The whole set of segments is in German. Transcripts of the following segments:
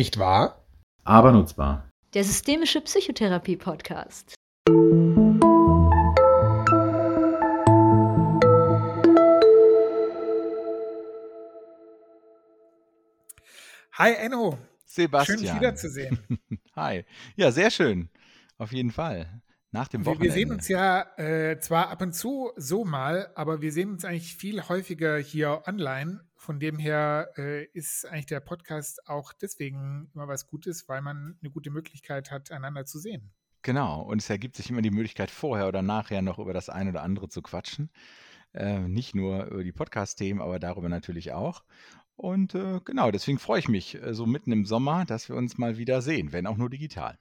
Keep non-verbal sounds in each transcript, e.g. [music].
Nicht wahr? Aber nutzbar. Der systemische Psychotherapie-Podcast. Hi Enno. Sebastian. Schön, dich wiederzusehen. [laughs] Hi. Ja, sehr schön. Auf jeden Fall. Nach dem wir, Wochenende. wir sehen uns ja äh, zwar ab und zu so mal, aber wir sehen uns eigentlich viel häufiger hier online. Von dem her äh, ist eigentlich der Podcast auch deswegen immer was Gutes, weil man eine gute Möglichkeit hat, einander zu sehen. Genau. Und es ergibt sich immer die Möglichkeit, vorher oder nachher noch über das eine oder andere zu quatschen. Äh, nicht nur über die Podcast-Themen, aber darüber natürlich auch. Und äh, genau, deswegen freue ich mich äh, so mitten im Sommer, dass wir uns mal wieder sehen, wenn auch nur digital.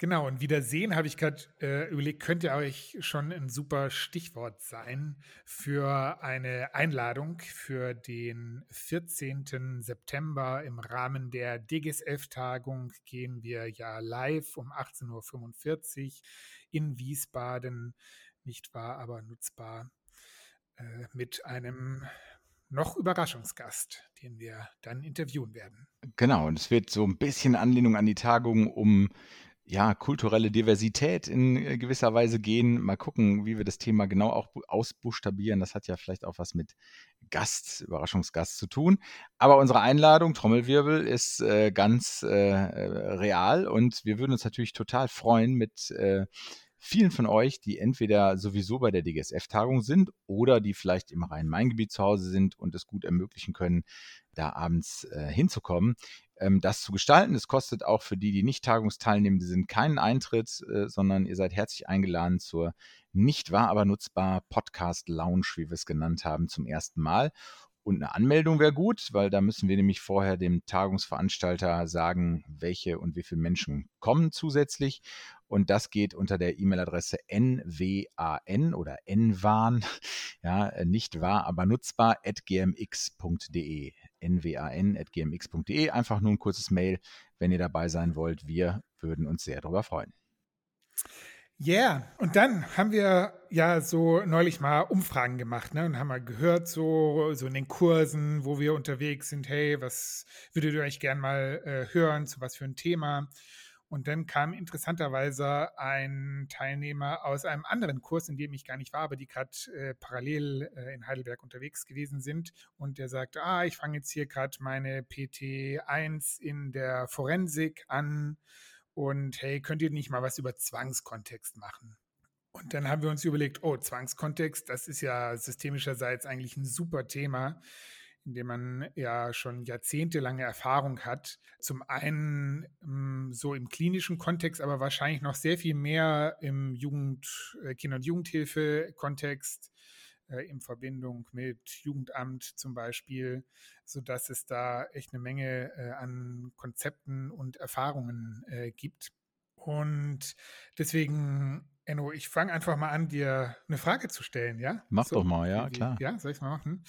Genau, und Wiedersehen habe ich gerade äh, überlegt, könnte euch schon ein super Stichwort sein für eine Einladung für den 14. September im Rahmen der DGSF-Tagung gehen wir ja live um 18.45 Uhr in Wiesbaden, nicht wahr, aber nutzbar, äh, mit einem noch Überraschungsgast, den wir dann interviewen werden. Genau, und es wird so ein bisschen Anlehnung an die Tagung um ja, kulturelle Diversität in äh, gewisser Weise gehen. Mal gucken, wie wir das Thema genau auch ausbuchstabieren. Das hat ja vielleicht auch was mit Gast, Überraschungsgast zu tun. Aber unsere Einladung, Trommelwirbel, ist äh, ganz äh, äh real und wir würden uns natürlich total freuen mit äh, vielen von euch, die entweder sowieso bei der DGSF-Tagung sind oder die vielleicht im Rhein-Main-Gebiet zu Hause sind und es gut ermöglichen können, da abends äh, hinzukommen, ähm, das zu gestalten. Es kostet auch für die, die nicht Tagungsteilnehmende sind, keinen Eintritt, äh, sondern ihr seid herzlich eingeladen zur nicht wahr, aber nutzbar Podcast Lounge, wie wir es genannt haben, zum ersten Mal. Und eine Anmeldung wäre gut, weil da müssen wir nämlich vorher dem Tagungsveranstalter sagen, welche und wie viele Menschen kommen zusätzlich. Und das geht unter der E-Mail-Adresse nwan oder nwan, [laughs] ja, nicht wahr, aber nutzbar, at gmx.de nwan.gmx.de. Einfach nur ein kurzes Mail, wenn ihr dabei sein wollt. Wir würden uns sehr darüber freuen. Ja, yeah. und dann haben wir ja so neulich mal Umfragen gemacht ne? und haben mal gehört, so, so in den Kursen, wo wir unterwegs sind, hey, was würdet ihr euch gern mal äh, hören, zu was für ein Thema? Und dann kam interessanterweise ein Teilnehmer aus einem anderen Kurs, in dem ich gar nicht war, aber die gerade äh, parallel äh, in Heidelberg unterwegs gewesen sind. Und der sagte, ah, ich fange jetzt hier gerade meine PT1 in der Forensik an. Und hey, könnt ihr nicht mal was über Zwangskontext machen? Und dann haben wir uns überlegt, oh, Zwangskontext, das ist ja systemischerseits eigentlich ein super Thema in dem man ja schon jahrzehntelange Erfahrung hat. Zum einen hm, so im klinischen Kontext, aber wahrscheinlich noch sehr viel mehr im Jugend-, äh, Kinder- und Jugendhilfe-Kontext, äh, in Verbindung mit Jugendamt zum Beispiel, sodass es da echt eine Menge äh, an Konzepten und Erfahrungen gibt. Und deswegen Enno, ich fange einfach mal an, dir eine Frage zu stellen, ja? Mach so, doch mal, ja, klar. Ja, soll ich es mal machen?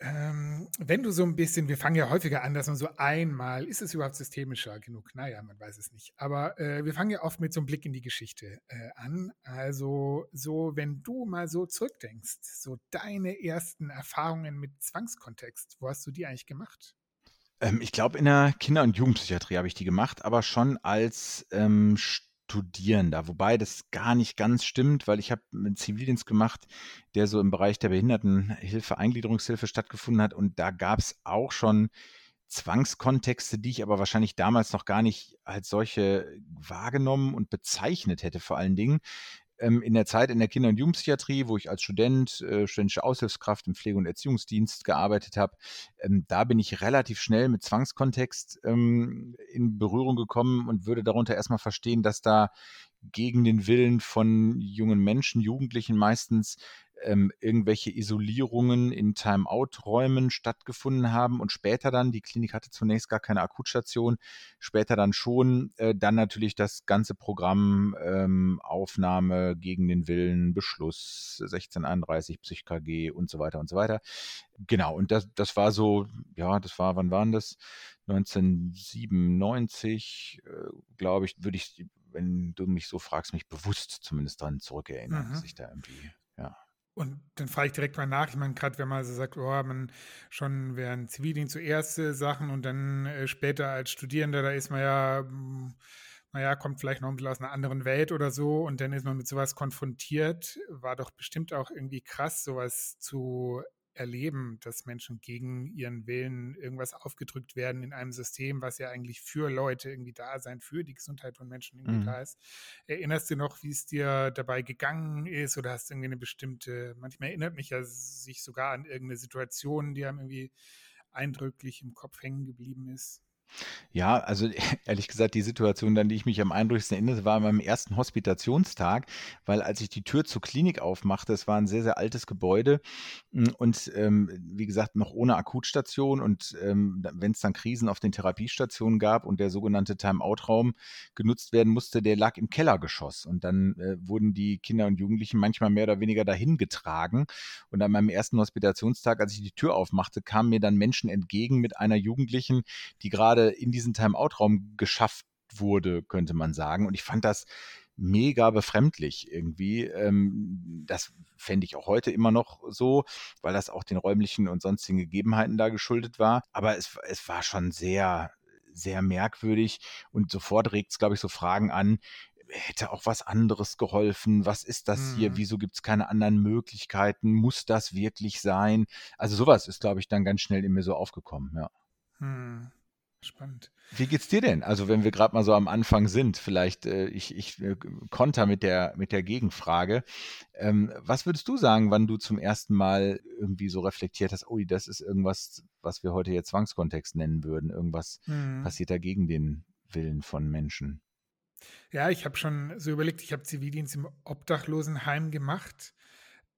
Ähm, wenn du so ein bisschen, wir fangen ja häufiger an, dass man so einmal, ist es überhaupt systemischer genug? Naja, man weiß es nicht. Aber äh, wir fangen ja oft mit so einem Blick in die Geschichte äh, an. Also so, wenn du mal so zurückdenkst, so deine ersten Erfahrungen mit Zwangskontext, wo hast du die eigentlich gemacht? Ähm, ich glaube, in der Kinder- und Jugendpsychiatrie habe ich die gemacht, aber schon als ähm, Studierender, wobei das gar nicht ganz stimmt, weil ich habe einen Zivildienst gemacht, der so im Bereich der Behindertenhilfe, Eingliederungshilfe stattgefunden hat und da gab es auch schon Zwangskontexte, die ich aber wahrscheinlich damals noch gar nicht als solche wahrgenommen und bezeichnet hätte vor allen Dingen ähm, in der Zeit in der Kinder- und Jugendpsychiatrie, wo ich als Student, äh, studentische Aushilfskraft im Pflege- und Erziehungsdienst gearbeitet habe, ähm, da bin ich relativ schnell mit Zwangskontext ähm, in Berührung gekommen und würde darunter erstmal verstehen, dass da gegen den Willen von jungen Menschen, Jugendlichen meistens ähm, irgendwelche Isolierungen in Timeout-Räumen stattgefunden haben und später dann, die Klinik hatte zunächst gar keine Akutstation, später dann schon, äh, dann natürlich das ganze Programm ähm, Aufnahme gegen den Willen, Beschluss 1631, PsychKG und so weiter und so weiter. Genau, und das, das war so, ja, das war, wann waren das? 1997, äh, glaube ich, würde ich, wenn du mich so fragst, mich bewusst zumindest dran zurückerinnern, mhm. dass ich da irgendwie, ja. Und dann frage ich direkt mal nach. Ich meine, gerade wenn man so sagt, oh, man schon während Zivildienst so erste Sachen und dann äh, später als Studierender, da ist man ja, hm, naja, kommt vielleicht noch ein bisschen aus einer anderen Welt oder so und dann ist man mit sowas konfrontiert. War doch bestimmt auch irgendwie krass, sowas zu erleben, dass Menschen gegen ihren Willen irgendwas aufgedrückt werden in einem System, was ja eigentlich für Leute irgendwie da sein, für die Gesundheit von Menschen irgendwie mhm. da ist. Erinnerst du noch, wie es dir dabei gegangen ist oder hast du irgendwie eine bestimmte, manchmal erinnert mich ja sich sogar an irgendeine Situation, die einem irgendwie eindrücklich im Kopf hängen geblieben ist? Ja, also [laughs] ehrlich gesagt, die Situation, an die ich mich am eindrücklichsten erinnere, war an meinem ersten Hospitationstag, weil als ich die Tür zur Klinik aufmachte, es war ein sehr, sehr altes Gebäude hm, und ähm, wie gesagt, noch ohne Akutstation und ähm, wenn es dann Krisen auf den Therapiestationen gab und der sogenannte Time-Out-Raum genutzt werden musste, der lag im Kellergeschoss. Und dann äh, wurden die Kinder und Jugendlichen manchmal mehr oder weniger dahin getragen. Und an meinem ersten Hospitationstag, als ich die Tür aufmachte, kamen mir dann Menschen entgegen mit einer Jugendlichen, die gerade in diesen Time-Out-Raum geschafft wurde, könnte man sagen. Und ich fand das mega befremdlich irgendwie. Ähm, das fände ich auch heute immer noch so, weil das auch den räumlichen und sonstigen Gegebenheiten da geschuldet war. Aber es, es war schon sehr, sehr merkwürdig und sofort regt es, glaube ich, so Fragen an, hätte auch was anderes geholfen? Was ist das mhm. hier? Wieso gibt es keine anderen Möglichkeiten? Muss das wirklich sein? Also sowas ist, glaube ich, dann ganz schnell in mir so aufgekommen, ja. Mhm. Spannend. Wie geht's dir denn? Also wenn wir gerade mal so am Anfang sind, vielleicht äh, ich, ich äh, konter mit der mit der Gegenfrage. Ähm, was würdest du sagen, wann du zum ersten Mal irgendwie so reflektiert hast, ui, das ist irgendwas, was wir heute jetzt Zwangskontext nennen würden. Irgendwas mhm. passiert da gegen den Willen von Menschen. Ja, ich habe schon so überlegt, ich habe Zivildienst im Obdachlosenheim gemacht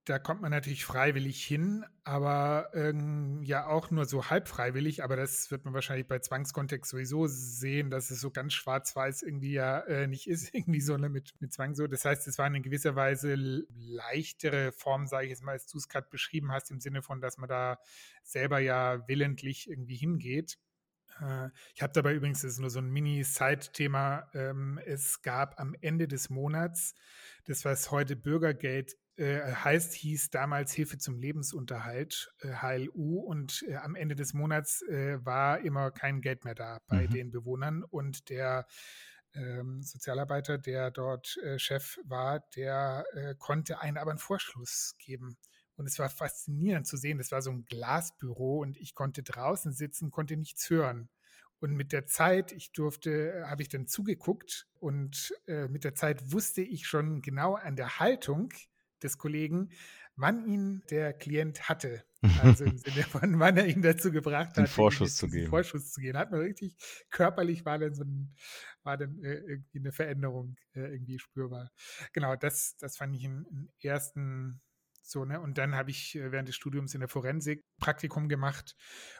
da kommt man natürlich freiwillig hin, aber ähm, ja auch nur so halb freiwillig. Aber das wird man wahrscheinlich bei Zwangskontext sowieso sehen, dass es so ganz schwarz-weiß irgendwie ja äh, nicht ist, [laughs] irgendwie so ne, mit, mit Zwang so. Das heißt, es war in gewisser Weise leichtere Form, sage ich jetzt mal, als du es gerade beschrieben hast, im Sinne von, dass man da selber ja willentlich irgendwie hingeht. Äh, ich habe dabei übrigens, das ist nur so ein Mini-Side-Thema, ähm, es gab am Ende des Monats das, was heute Bürgergeld äh, heißt, hieß damals Hilfe zum Lebensunterhalt, äh, HLU, und äh, am Ende des Monats äh, war immer kein Geld mehr da bei mhm. den Bewohnern und der ähm, Sozialarbeiter, der dort äh, Chef war, der äh, konnte einen aber einen Vorschluss geben. Und es war faszinierend zu sehen, das war so ein Glasbüro und ich konnte draußen sitzen, konnte nichts hören. Und mit der Zeit, ich durfte, habe ich dann zugeguckt und äh, mit der Zeit wusste ich schon genau an der Haltung, des Kollegen, wann ihn der Klient hatte. Also im [laughs] Sinne von, wann er ihn dazu gebracht hat, den Vorschuss zu geben. Vorschuss zu gehen. Hat man richtig körperlich war dann so ein, war dann äh, irgendwie eine Veränderung äh, irgendwie spürbar. Genau, das, das fand ich im ersten so, ne? Und dann habe ich äh, während des Studiums in der Forensik Praktikum gemacht.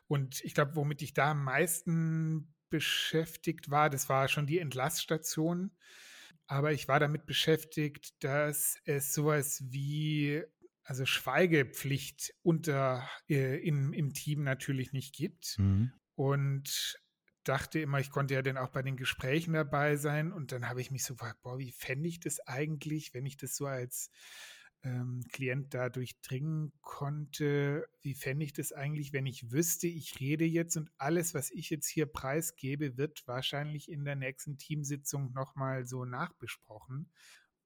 Und ich glaube, womit ich da am meisten beschäftigt war, das war schon die Entlassstation aber ich war damit beschäftigt, dass es sowas wie, also Schweigepflicht unter, äh, im, im Team natürlich nicht gibt. Mhm. Und dachte immer, ich konnte ja dann auch bei den Gesprächen dabei sein. Und dann habe ich mich so gefragt, boah, wie fände ich das eigentlich, wenn ich das so als ähm, Klient da durchdringen konnte, wie fände ich das eigentlich, wenn ich wüsste, ich rede jetzt und alles, was ich jetzt hier preisgebe, wird wahrscheinlich in der nächsten Teamsitzung nochmal so nachbesprochen.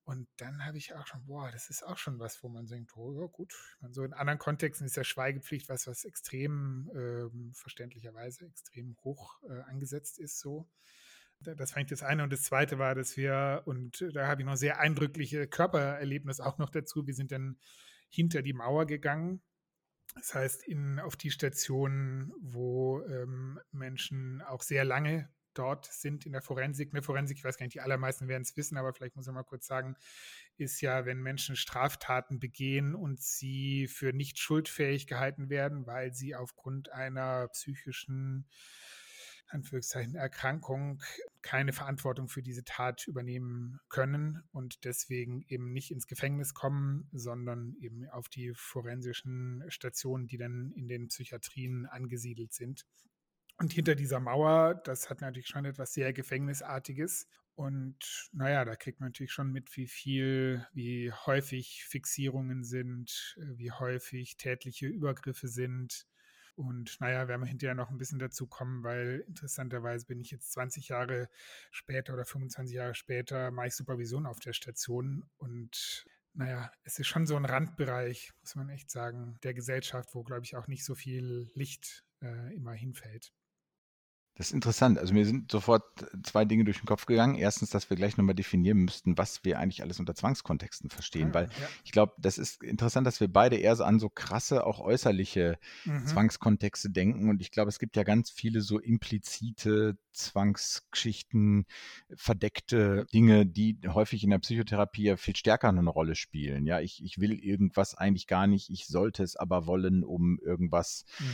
Und dann habe ich auch schon, boah, das ist auch schon was, wo man denkt, oh ja gut. so in anderen Kontexten ist ja Schweigepflicht was, was extrem äh, verständlicherweise extrem hoch äh, angesetzt ist so. Das ich das eine. Und das zweite war, dass wir, und da habe ich noch sehr eindrückliche Körpererlebnisse auch noch dazu, wir sind dann hinter die Mauer gegangen. Das heißt, in, auf die Station, wo ähm, Menschen auch sehr lange dort sind in der Forensik. Eine Forensik, ich weiß gar nicht, die allermeisten werden es wissen, aber vielleicht muss ich mal kurz sagen, ist ja, wenn Menschen Straftaten begehen und sie für nicht schuldfähig gehalten werden, weil sie aufgrund einer psychischen Anführungszeichen Erkrankung keine Verantwortung für diese Tat übernehmen können und deswegen eben nicht ins Gefängnis kommen, sondern eben auf die forensischen Stationen, die dann in den Psychiatrien angesiedelt sind. Und hinter dieser Mauer, das hat natürlich schon etwas sehr Gefängnisartiges. Und naja, da kriegt man natürlich schon mit, wie viel, wie häufig Fixierungen sind, wie häufig tätliche Übergriffe sind. Und naja, werden wir hinterher noch ein bisschen dazu kommen, weil interessanterweise bin ich jetzt 20 Jahre später oder 25 Jahre später, mache ich Supervision auf der Station. Und naja, es ist schon so ein Randbereich, muss man echt sagen, der Gesellschaft, wo, glaube ich, auch nicht so viel Licht äh, immer hinfällt. Das ist interessant. Also mir sind sofort zwei Dinge durch den Kopf gegangen. Erstens, dass wir gleich nochmal definieren müssten, was wir eigentlich alles unter Zwangskontexten verstehen. Ah, weil ja. ich glaube, das ist interessant, dass wir beide eher so an so krasse, auch äußerliche mhm. Zwangskontexte denken. Und ich glaube, es gibt ja ganz viele so implizite Zwangsgeschichten, verdeckte Dinge, die häufig in der Psychotherapie ja viel stärker eine Rolle spielen. Ja, ich, ich will irgendwas eigentlich gar nicht, ich sollte es aber wollen, um irgendwas mhm.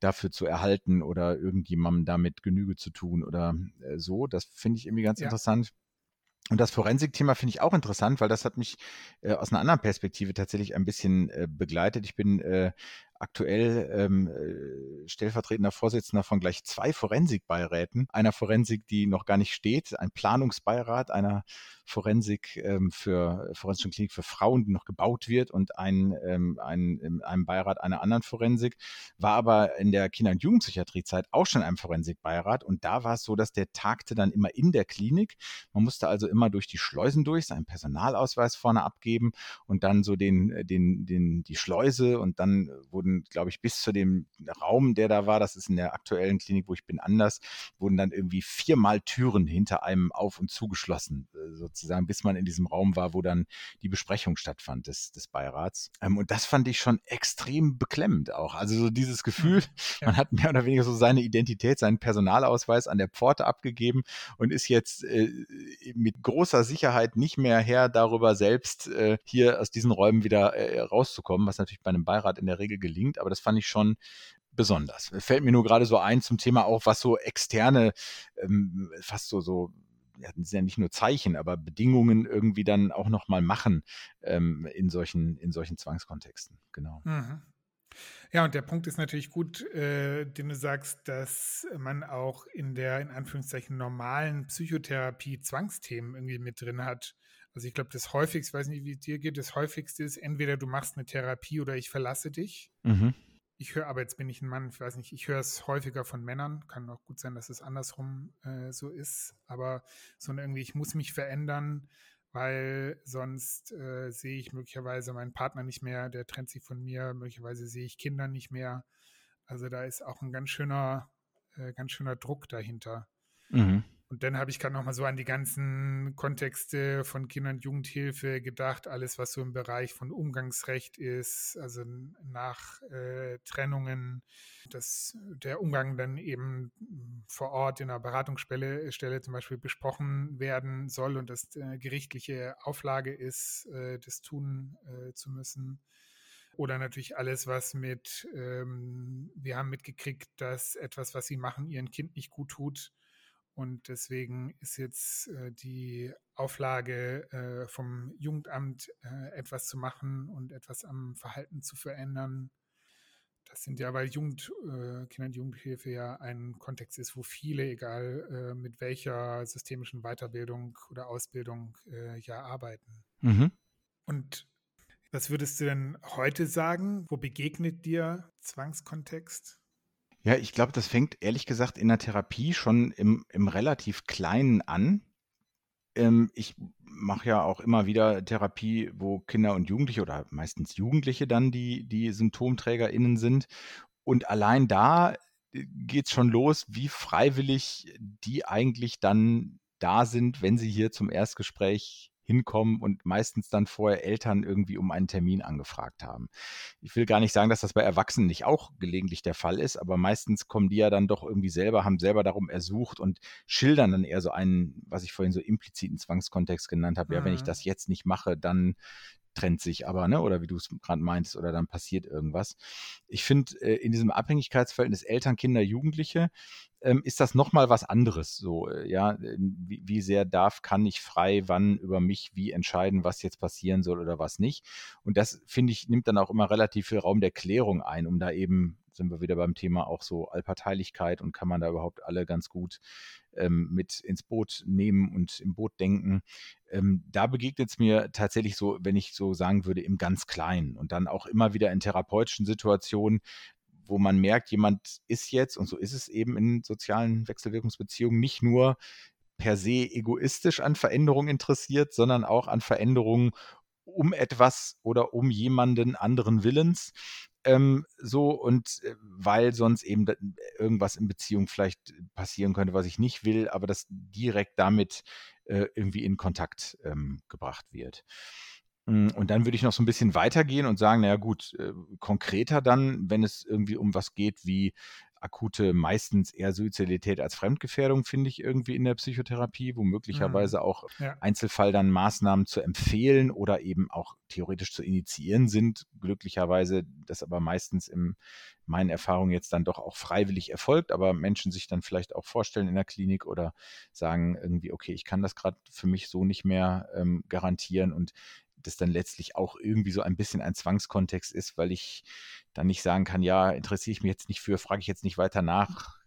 dafür zu erhalten oder irgendjemandem damit Genüge zu tun oder äh, so. Das finde ich irgendwie ganz ja. interessant. Und das Forensikthema finde ich auch interessant, weil das hat mich äh, aus einer anderen Perspektive tatsächlich ein bisschen äh, begleitet. Ich bin äh, aktuell ähm, äh, stellvertretender Vorsitzender von gleich zwei Forensikbeiräten. Einer Forensik, die noch gar nicht steht, ein Planungsbeirat einer Forensik ähm, für Forensische Klinik für Frauen, die noch gebaut wird und ein, ähm, ein, einem Beirat einer anderen Forensik. War aber in der Kinder- und Jugendpsychiatriezeit auch schon in einem Forensikbeirat und da war es so, dass der tagte dann immer in der Klinik. Man musste also immer durch die Schleusen durch, seinen Personalausweis vorne abgeben und dann so den, den, den, die Schleuse und dann wurden, glaube ich, bis zu dem Raum, der da war, das ist in der aktuellen Klinik, wo ich bin, anders, wurden dann irgendwie viermal Türen hinter einem auf und zugeschlossen, äh, so sozusagen, bis man in diesem Raum war, wo dann die Besprechung stattfand des, des Beirats. Ähm, und das fand ich schon extrem beklemmend auch. Also so dieses Gefühl, mhm. [laughs] ja. man hat mehr oder weniger so seine Identität, seinen Personalausweis an der Pforte abgegeben und ist jetzt äh, mit großer Sicherheit nicht mehr Herr darüber selbst, äh, hier aus diesen Räumen wieder äh, rauszukommen, was natürlich bei einem Beirat in der Regel gelingt. Aber das fand ich schon besonders. Fällt mir nur gerade so ein zum Thema auch, was so externe, ähm, fast so, so ja, sind ja nicht nur Zeichen, aber Bedingungen irgendwie dann auch nochmal machen ähm, in, solchen, in solchen Zwangskontexten. Genau. Mhm. Ja, und der Punkt ist natürlich gut, äh, den du sagst, dass man auch in der in Anführungszeichen normalen Psychotherapie Zwangsthemen irgendwie mit drin hat. Also ich glaube, das häufigste, ich weiß nicht, wie es dir geht, das häufigste ist, entweder du machst eine Therapie oder ich verlasse dich. Mhm ich höre, aber jetzt bin ich ein Mann, ich weiß nicht, ich höre es häufiger von Männern, kann auch gut sein, dass es andersrum äh, so ist, aber so irgendwie, ich muss mich verändern, weil sonst äh, sehe ich möglicherweise meinen Partner nicht mehr, der trennt sich von mir, möglicherweise sehe ich Kinder nicht mehr. Also da ist auch ein ganz schöner, äh, ganz schöner Druck dahinter. Mhm. Und dann habe ich gerade noch mal so an die ganzen Kontexte von Kinder- und Jugendhilfe gedacht, alles, was so im Bereich von Umgangsrecht ist, also nach äh, Trennungen, dass der Umgang dann eben vor Ort in einer Beratungsstelle Stelle zum Beispiel besprochen werden soll und das äh, gerichtliche Auflage ist, äh, das tun äh, zu müssen. Oder natürlich alles, was mit, ähm, wir haben mitgekriegt, dass etwas, was sie machen, ihrem Kind nicht gut tut und deswegen ist jetzt äh, die Auflage äh, vom Jugendamt äh, etwas zu machen und etwas am Verhalten zu verändern. Das sind ja, weil Jugend, äh, Kinder- und Jugendhilfe ja ein Kontext ist, wo viele, egal äh, mit welcher systemischen Weiterbildung oder Ausbildung, äh, ja arbeiten. Mhm. Und was würdest du denn heute sagen? Wo begegnet dir Zwangskontext? Ja, ich glaube, das fängt ehrlich gesagt in der Therapie schon im, im relativ Kleinen an. Ähm, ich mache ja auch immer wieder Therapie, wo Kinder und Jugendliche oder meistens Jugendliche dann die, die SymptomträgerInnen sind. Und allein da äh, geht es schon los, wie freiwillig die eigentlich dann da sind, wenn sie hier zum Erstgespräch hinkommen und meistens dann vorher Eltern irgendwie um einen Termin angefragt haben. Ich will gar nicht sagen, dass das bei Erwachsenen nicht auch gelegentlich der Fall ist, aber meistens kommen die ja dann doch irgendwie selber, haben selber darum ersucht und schildern dann eher so einen, was ich vorhin so impliziten Zwangskontext genannt habe. Mhm. Ja, wenn ich mhm. das jetzt nicht mache, dann trennt sich aber, ne? Oder wie du es gerade meintest, oder dann passiert irgendwas. Ich finde, äh, in diesem Abhängigkeitsverhältnis Eltern, Kinder, Jugendliche ähm, ist das nochmal was anderes. So, äh, ja, ähm, wie, wie, sehr darf, kann ich frei, wann über mich wie entscheiden, was jetzt passieren soll oder was nicht. Und das, finde ich, nimmt dann auch immer relativ viel Raum der Klärung ein, um da eben sind wir wieder beim Thema auch so Allparteilichkeit und kann man da überhaupt alle ganz gut ähm, mit ins Boot nehmen und im Boot denken. Ähm, da begegnet es mir tatsächlich so, wenn ich so sagen würde, im ganz Kleinen und dann auch immer wieder in therapeutischen Situationen, wo man merkt, jemand ist jetzt, und so ist es eben in sozialen Wechselwirkungsbeziehungen, nicht nur per se egoistisch an Veränderungen interessiert, sondern auch an Veränderungen um etwas oder um jemanden anderen Willens. Ähm, so und äh, weil sonst eben irgendwas in Beziehung vielleicht passieren könnte, was ich nicht will, aber das direkt damit äh, irgendwie in Kontakt ähm, gebracht wird. Hm, und dann würde ich noch so ein bisschen weitergehen und sagen, naja gut, äh, konkreter dann, wenn es irgendwie um was geht wie akute, meistens eher Suizidalität als Fremdgefährdung, finde ich irgendwie in der Psychotherapie, wo möglicherweise mhm. auch ja. Einzelfall dann Maßnahmen zu empfehlen oder eben auch theoretisch zu initiieren sind. Glücklicherweise das aber meistens in meinen Erfahrungen jetzt dann doch auch freiwillig erfolgt, aber Menschen sich dann vielleicht auch vorstellen in der Klinik oder sagen irgendwie, okay, ich kann das gerade für mich so nicht mehr ähm, garantieren und das dann letztlich auch irgendwie so ein bisschen ein Zwangskontext ist, weil ich dann nicht sagen kann, ja, interessiere ich mich jetzt nicht für, frage ich jetzt nicht weiter nach,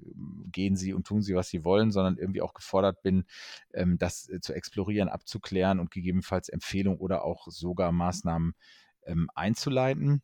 gehen Sie und tun Sie, was Sie wollen, sondern irgendwie auch gefordert bin, ähm, das äh, zu explorieren, abzuklären und gegebenenfalls Empfehlungen oder auch sogar Maßnahmen ähm, einzuleiten.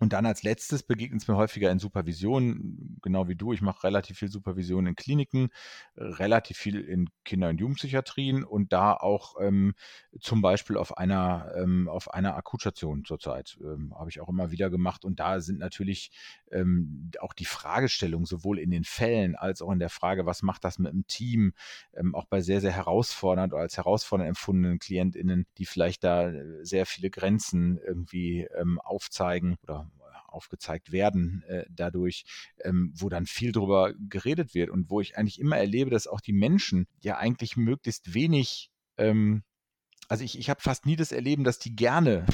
Und dann als letztes begegnet es mir häufiger in Supervision, genau wie du. Ich mache relativ viel Supervision in Kliniken, relativ viel in Kinder- und Jugendpsychiatrien und da auch ähm, zum Beispiel auf einer, ähm, auf einer Akutstation zurzeit. Ähm, Habe ich auch immer wieder gemacht. Und da sind natürlich ähm, auch die Fragestellungen sowohl in den Fällen als auch in der Frage, was macht das mit dem Team, ähm, auch bei sehr, sehr herausfordernd oder als herausfordernd empfundenen KlientInnen, die vielleicht da äh, sehr viele Grenzen irgendwie ähm, aufzeigen oder aufgezeigt werden äh, dadurch, ähm, wo dann viel drüber geredet wird und wo ich eigentlich immer erlebe, dass auch die Menschen ja eigentlich möglichst wenig ähm, also ich, ich habe fast nie das Erleben, dass die gerne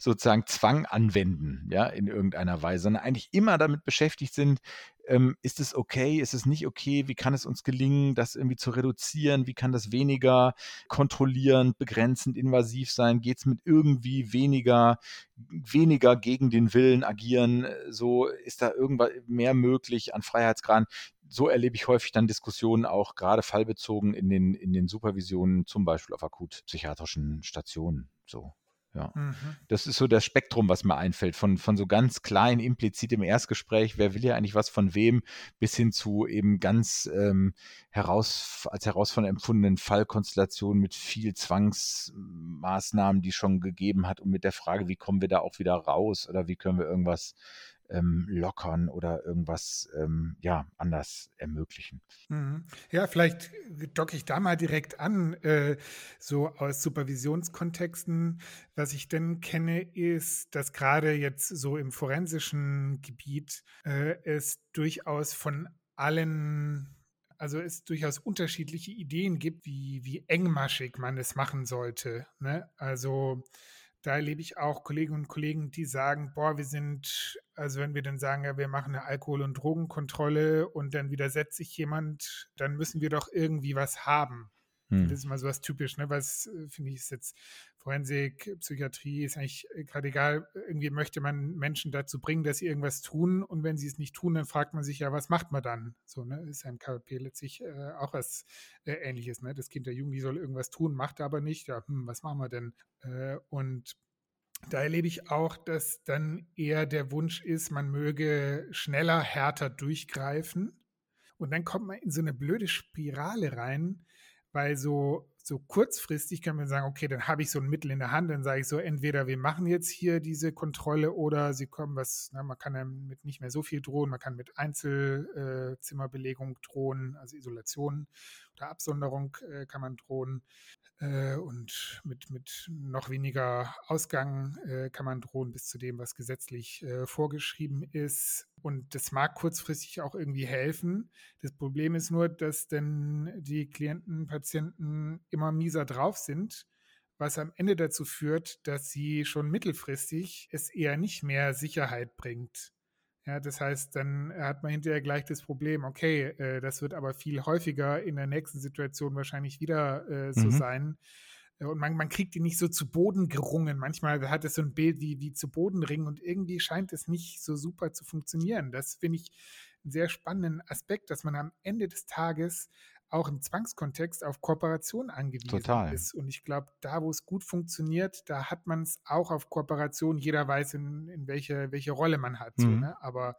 sozusagen Zwang anwenden, ja, in irgendeiner Weise, sondern eigentlich immer damit beschäftigt sind, ähm, ist es okay, ist es nicht okay, wie kann es uns gelingen, das irgendwie zu reduzieren, wie kann das weniger kontrollierend, begrenzend, invasiv sein, geht es mit irgendwie weniger, weniger gegen den Willen agieren, so ist da irgendwas mehr möglich an Freiheitsgraden so erlebe ich häufig dann Diskussionen auch gerade fallbezogen in den, in den Supervisionen, zum Beispiel auf akut psychiatrischen Stationen. So. Ja. Mhm. Das ist so das Spektrum, was mir einfällt, von, von so ganz klein, implizit im Erstgespräch, wer will ja eigentlich was von wem, bis hin zu eben ganz ähm, heraus, als herausfordernd empfundenen Fallkonstellationen mit viel Zwangsmaßnahmen, die schon gegeben hat und mit der Frage, wie kommen wir da auch wieder raus oder wie können wir irgendwas ähm, lockern oder irgendwas ähm, ja anders ermöglichen. Mhm. Ja, vielleicht docke ich da mal direkt an. Äh, so aus Supervisionskontexten, was ich denn kenne, ist, dass gerade jetzt so im forensischen Gebiet äh, es durchaus von allen also es durchaus unterschiedliche Ideen gibt, wie, wie engmaschig man es machen sollte. Ne? Also da erlebe ich auch Kolleginnen und Kollegen, die sagen, boah, wir sind, also wenn wir dann sagen, ja, wir machen eine Alkohol- und Drogenkontrolle und dann widersetzt sich jemand, dann müssen wir doch irgendwie was haben. Hm. Das ist mal so was typisch, ne? Was äh, finde ich ist jetzt Forensik, Psychiatrie ist eigentlich äh, gerade egal. Irgendwie möchte man Menschen dazu bringen, dass sie irgendwas tun und wenn sie es nicht tun, dann fragt man sich ja, was macht man dann? So, ne? Ist ja im KP letztlich äh, auch was äh, Ähnliches, ne? Das Kind der Jugend, die soll irgendwas tun, macht aber nicht. Ja, hm, was machen wir denn? Äh, und da erlebe ich auch, dass dann eher der Wunsch ist, man möge schneller, härter durchgreifen. Und dann kommt man in so eine blöde Spirale rein, weil so, so kurzfristig kann man sagen, okay, dann habe ich so ein Mittel in der Hand, dann sage ich so, entweder wir machen jetzt hier diese Kontrolle oder sie kommen was, na, man kann damit nicht mehr so viel drohen, man kann mit Einzelzimmerbelegung äh, drohen, also Isolation oder Absonderung äh, kann man drohen. Äh, und mit, mit noch weniger Ausgang äh, kann man drohen bis zu dem, was gesetzlich äh, vorgeschrieben ist. Und das mag kurzfristig auch irgendwie helfen. Das Problem ist nur, dass dann die Klienten, Patienten immer mieser drauf sind, was am Ende dazu führt, dass sie schon mittelfristig es eher nicht mehr Sicherheit bringt. Ja, das heißt, dann hat man hinterher gleich das Problem, okay, äh, das wird aber viel häufiger in der nächsten Situation wahrscheinlich wieder äh, so mhm. sein. Und man, man kriegt die nicht so zu Boden gerungen. Manchmal hat es so ein Bild wie, wie zu Boden ringen und irgendwie scheint es nicht so super zu funktionieren. Das finde ich einen sehr spannenden Aspekt, dass man am Ende des Tages auch im Zwangskontext auf Kooperation angewiesen Total. ist. Und ich glaube, da, wo es gut funktioniert, da hat man es auch auf Kooperation. Jeder weiß, in, in welche, welche Rolle man hat. So, Mhm. ne? Aber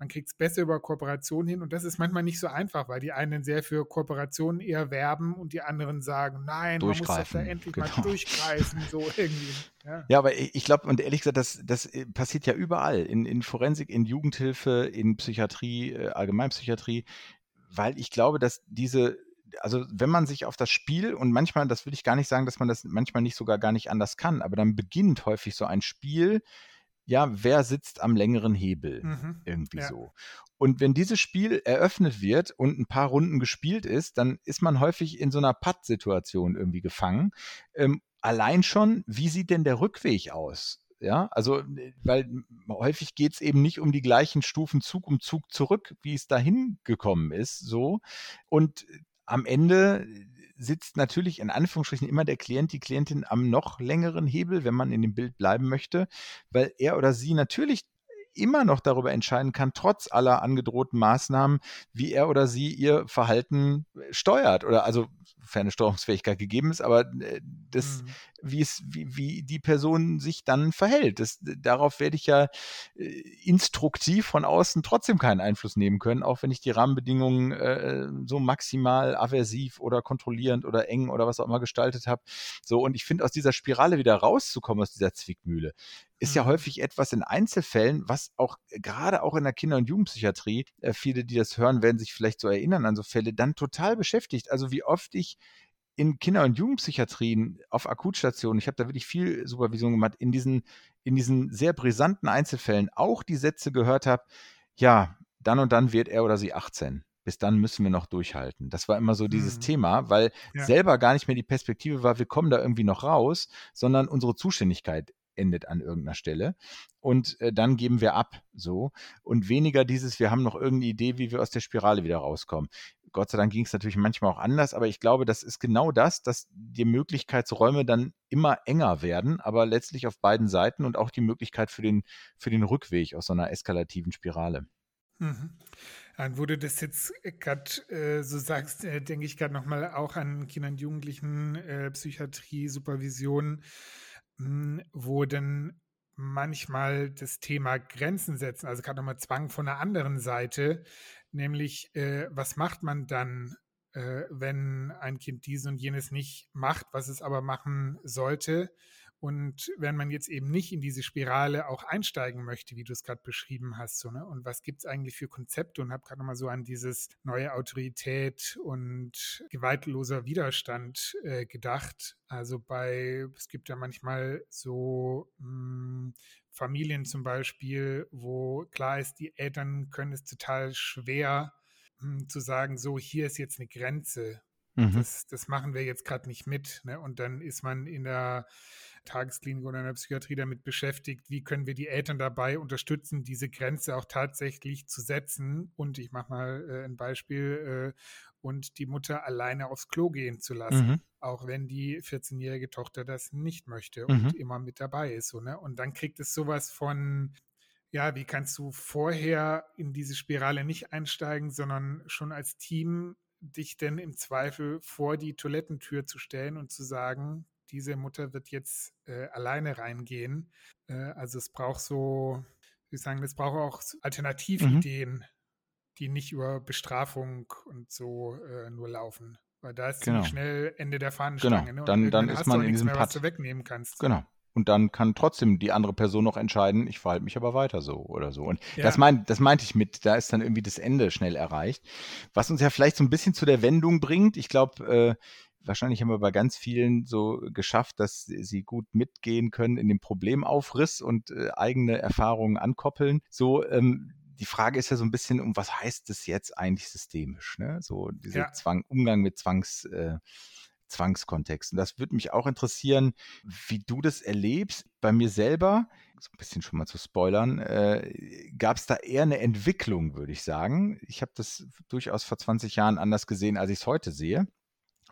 man kriegt es besser über Kooperation hin. Und das ist manchmal nicht so einfach, weil die einen sehr für Kooperation eher werben und die anderen sagen, nein, man muss doch da endlich genau. mal durchgreifen. So [laughs] irgendwie. Ja. Ja, aber ich ich glaube, und ehrlich gesagt, das, das äh, passiert ja überall. In, in Forensik, in Jugendhilfe, in Psychiatrie, äh, Allgemeinpsychiatrie, weil ich glaube, dass diese, also wenn man sich auf das Spiel und manchmal, das will ich gar nicht sagen, dass man das manchmal nicht sogar gar nicht anders kann, aber dann beginnt häufig so ein Spiel, ja, wer sitzt am längeren Hebel? Mhm. Irgendwie Ja. so. Und wenn dieses Spiel eröffnet wird und ein paar Runden gespielt ist, dann ist man häufig in so einer Patt-Situation irgendwie gefangen. Ähm, allein schon, wie sieht denn der Rückweg aus? Ja, also, äh, weil häufig geht es eben nicht um die gleichen Stufen Zug um Zug zurück, wie es dahin gekommen ist, so. Und äh, am Ende sitzt natürlich in Anführungsstrichen immer der Klient, die Klientin am noch längeren Hebel, wenn man in dem Bild bleiben möchte, weil er oder sie natürlich immer noch darüber entscheiden kann, trotz aller angedrohten Maßnahmen, wie er oder sie ihr Verhalten äh, steuert oder also sofern eine Steuerungsfähigkeit gegeben ist, aber äh, das, Mhm. wie es, wie, wie die Person sich dann verhält. Das, darauf werde ich ja äh, instruktiv von außen trotzdem keinen Einfluss nehmen können, auch wenn ich die Rahmenbedingungen äh, so maximal aversiv oder kontrollierend oder eng oder was auch immer gestaltet habe. So, und ich finde, aus dieser Spirale wieder rauszukommen, aus dieser Zwickmühle, ist ja Mhm. häufig etwas in Einzelfällen, was auch gerade auch in der Kinder- und Jugendpsychiatrie, äh, viele, die das hören, werden sich vielleicht so erinnern an so Fälle, dann total beschäftigt. Also wie oft ich in Kinder- und Jugendpsychiatrien auf Akutstationen, ich habe da wirklich viel Supervision gemacht, in diesen, in diesen sehr brisanten Einzelfällen auch die Sätze gehört habe, ja, dann und dann wird er oder sie 18. Bis dann müssen wir noch durchhalten. Das war immer so dieses Mhm. Thema, weil Ja. selber gar nicht mehr die Perspektive war, wir kommen da irgendwie noch raus, sondern unsere Zuständigkeit endet an irgendeiner Stelle und äh, dann geben wir ab so und weniger dieses, wir haben noch irgendeine Idee, wie wir aus der Spirale wieder rauskommen. Gott sei Dank ging es natürlich manchmal auch anders, aber ich glaube, das ist genau das, dass die Möglichkeitsräume dann immer enger werden, aber letztlich auf beiden Seiten und auch die Möglichkeit für den, für den Rückweg aus so einer eskalativen Spirale. Mhm. Dann, wo du das jetzt gerade äh, so sagst, äh, denke ich gerade nochmal auch an Kinder- und Jugendlichen äh, Psychiatrie, Supervision, mh, wo dann manchmal das Thema Grenzen setzen, also gerade nochmal Zwang von der anderen Seite, nämlich äh, was macht man dann, äh, wenn ein Kind dies und jenes nicht macht, was es aber machen sollte? Und wenn man jetzt eben nicht in diese Spirale auch einsteigen möchte, wie du es gerade beschrieben hast, so, ne? und was gibt es eigentlich für Konzepte? Und habe gerade nochmal so an dieses neue Autorität und gewaltloser Widerstand äh, gedacht. Also bei, es gibt ja manchmal so mh, Familien zum Beispiel, wo klar ist, die Eltern können es total schwer mh, zu sagen, so hier ist jetzt eine Grenze. Mhm. Das, das machen wir jetzt gerade nicht mit. Ne? Und dann ist man in der Tagesklinik oder in der Psychiatrie damit beschäftigt, wie können wir die Eltern dabei unterstützen, diese Grenze auch tatsächlich zu setzen. Und ich mache mal äh, ein Beispiel, äh, und die Mutter alleine aufs Klo gehen zu lassen, Mhm. auch wenn die 14-jährige Tochter das nicht möchte Mhm. und immer mit dabei ist. So, ne? Und dann kriegt es sowas von, ja, wie kannst du vorher in diese Spirale nicht einsteigen, sondern schon als Team dich denn im Zweifel vor die Toilettentür zu stellen und zu sagen, diese Mutter wird jetzt äh, alleine reingehen. Äh, also es braucht so, wie sagen, es braucht auch Alternativideen, die nicht über Bestrafung und so äh, nur laufen. Weil da ist Genau. ziemlich schnell Ende der Fahnenstange. Genau, ne? Dann- dann ist hast du man auch in diesem mehr, du wegnehmen kannst. Genau. Und dann kann trotzdem die andere Person noch entscheiden, ich verhalte mich aber weiter so oder so. Und Ja. das, mein, das meinte ich mit, da ist dann irgendwie das Ende schnell erreicht. Was uns ja vielleicht so ein bisschen zu der Wendung bringt. Ich glaube, äh, wahrscheinlich haben wir bei ganz vielen so geschafft, dass sie gut mitgehen können in den Problemaufriss und äh, eigene Erfahrungen ankoppeln. So, ähm, die Frage ist ja so ein bisschen, um was heißt das jetzt eigentlich systemisch? Ne? So dieser Ja. Zwang, Umgang mit Zwangs, äh, Zwangskontexten. Das würde mich auch interessieren, wie du das erlebst. Bei mir selber, so ein bisschen schon mal zu spoilern, äh, gab es da eher eine Entwicklung, würde ich sagen. Ich habe das durchaus vor 20 Jahren anders gesehen, als ich es heute sehe.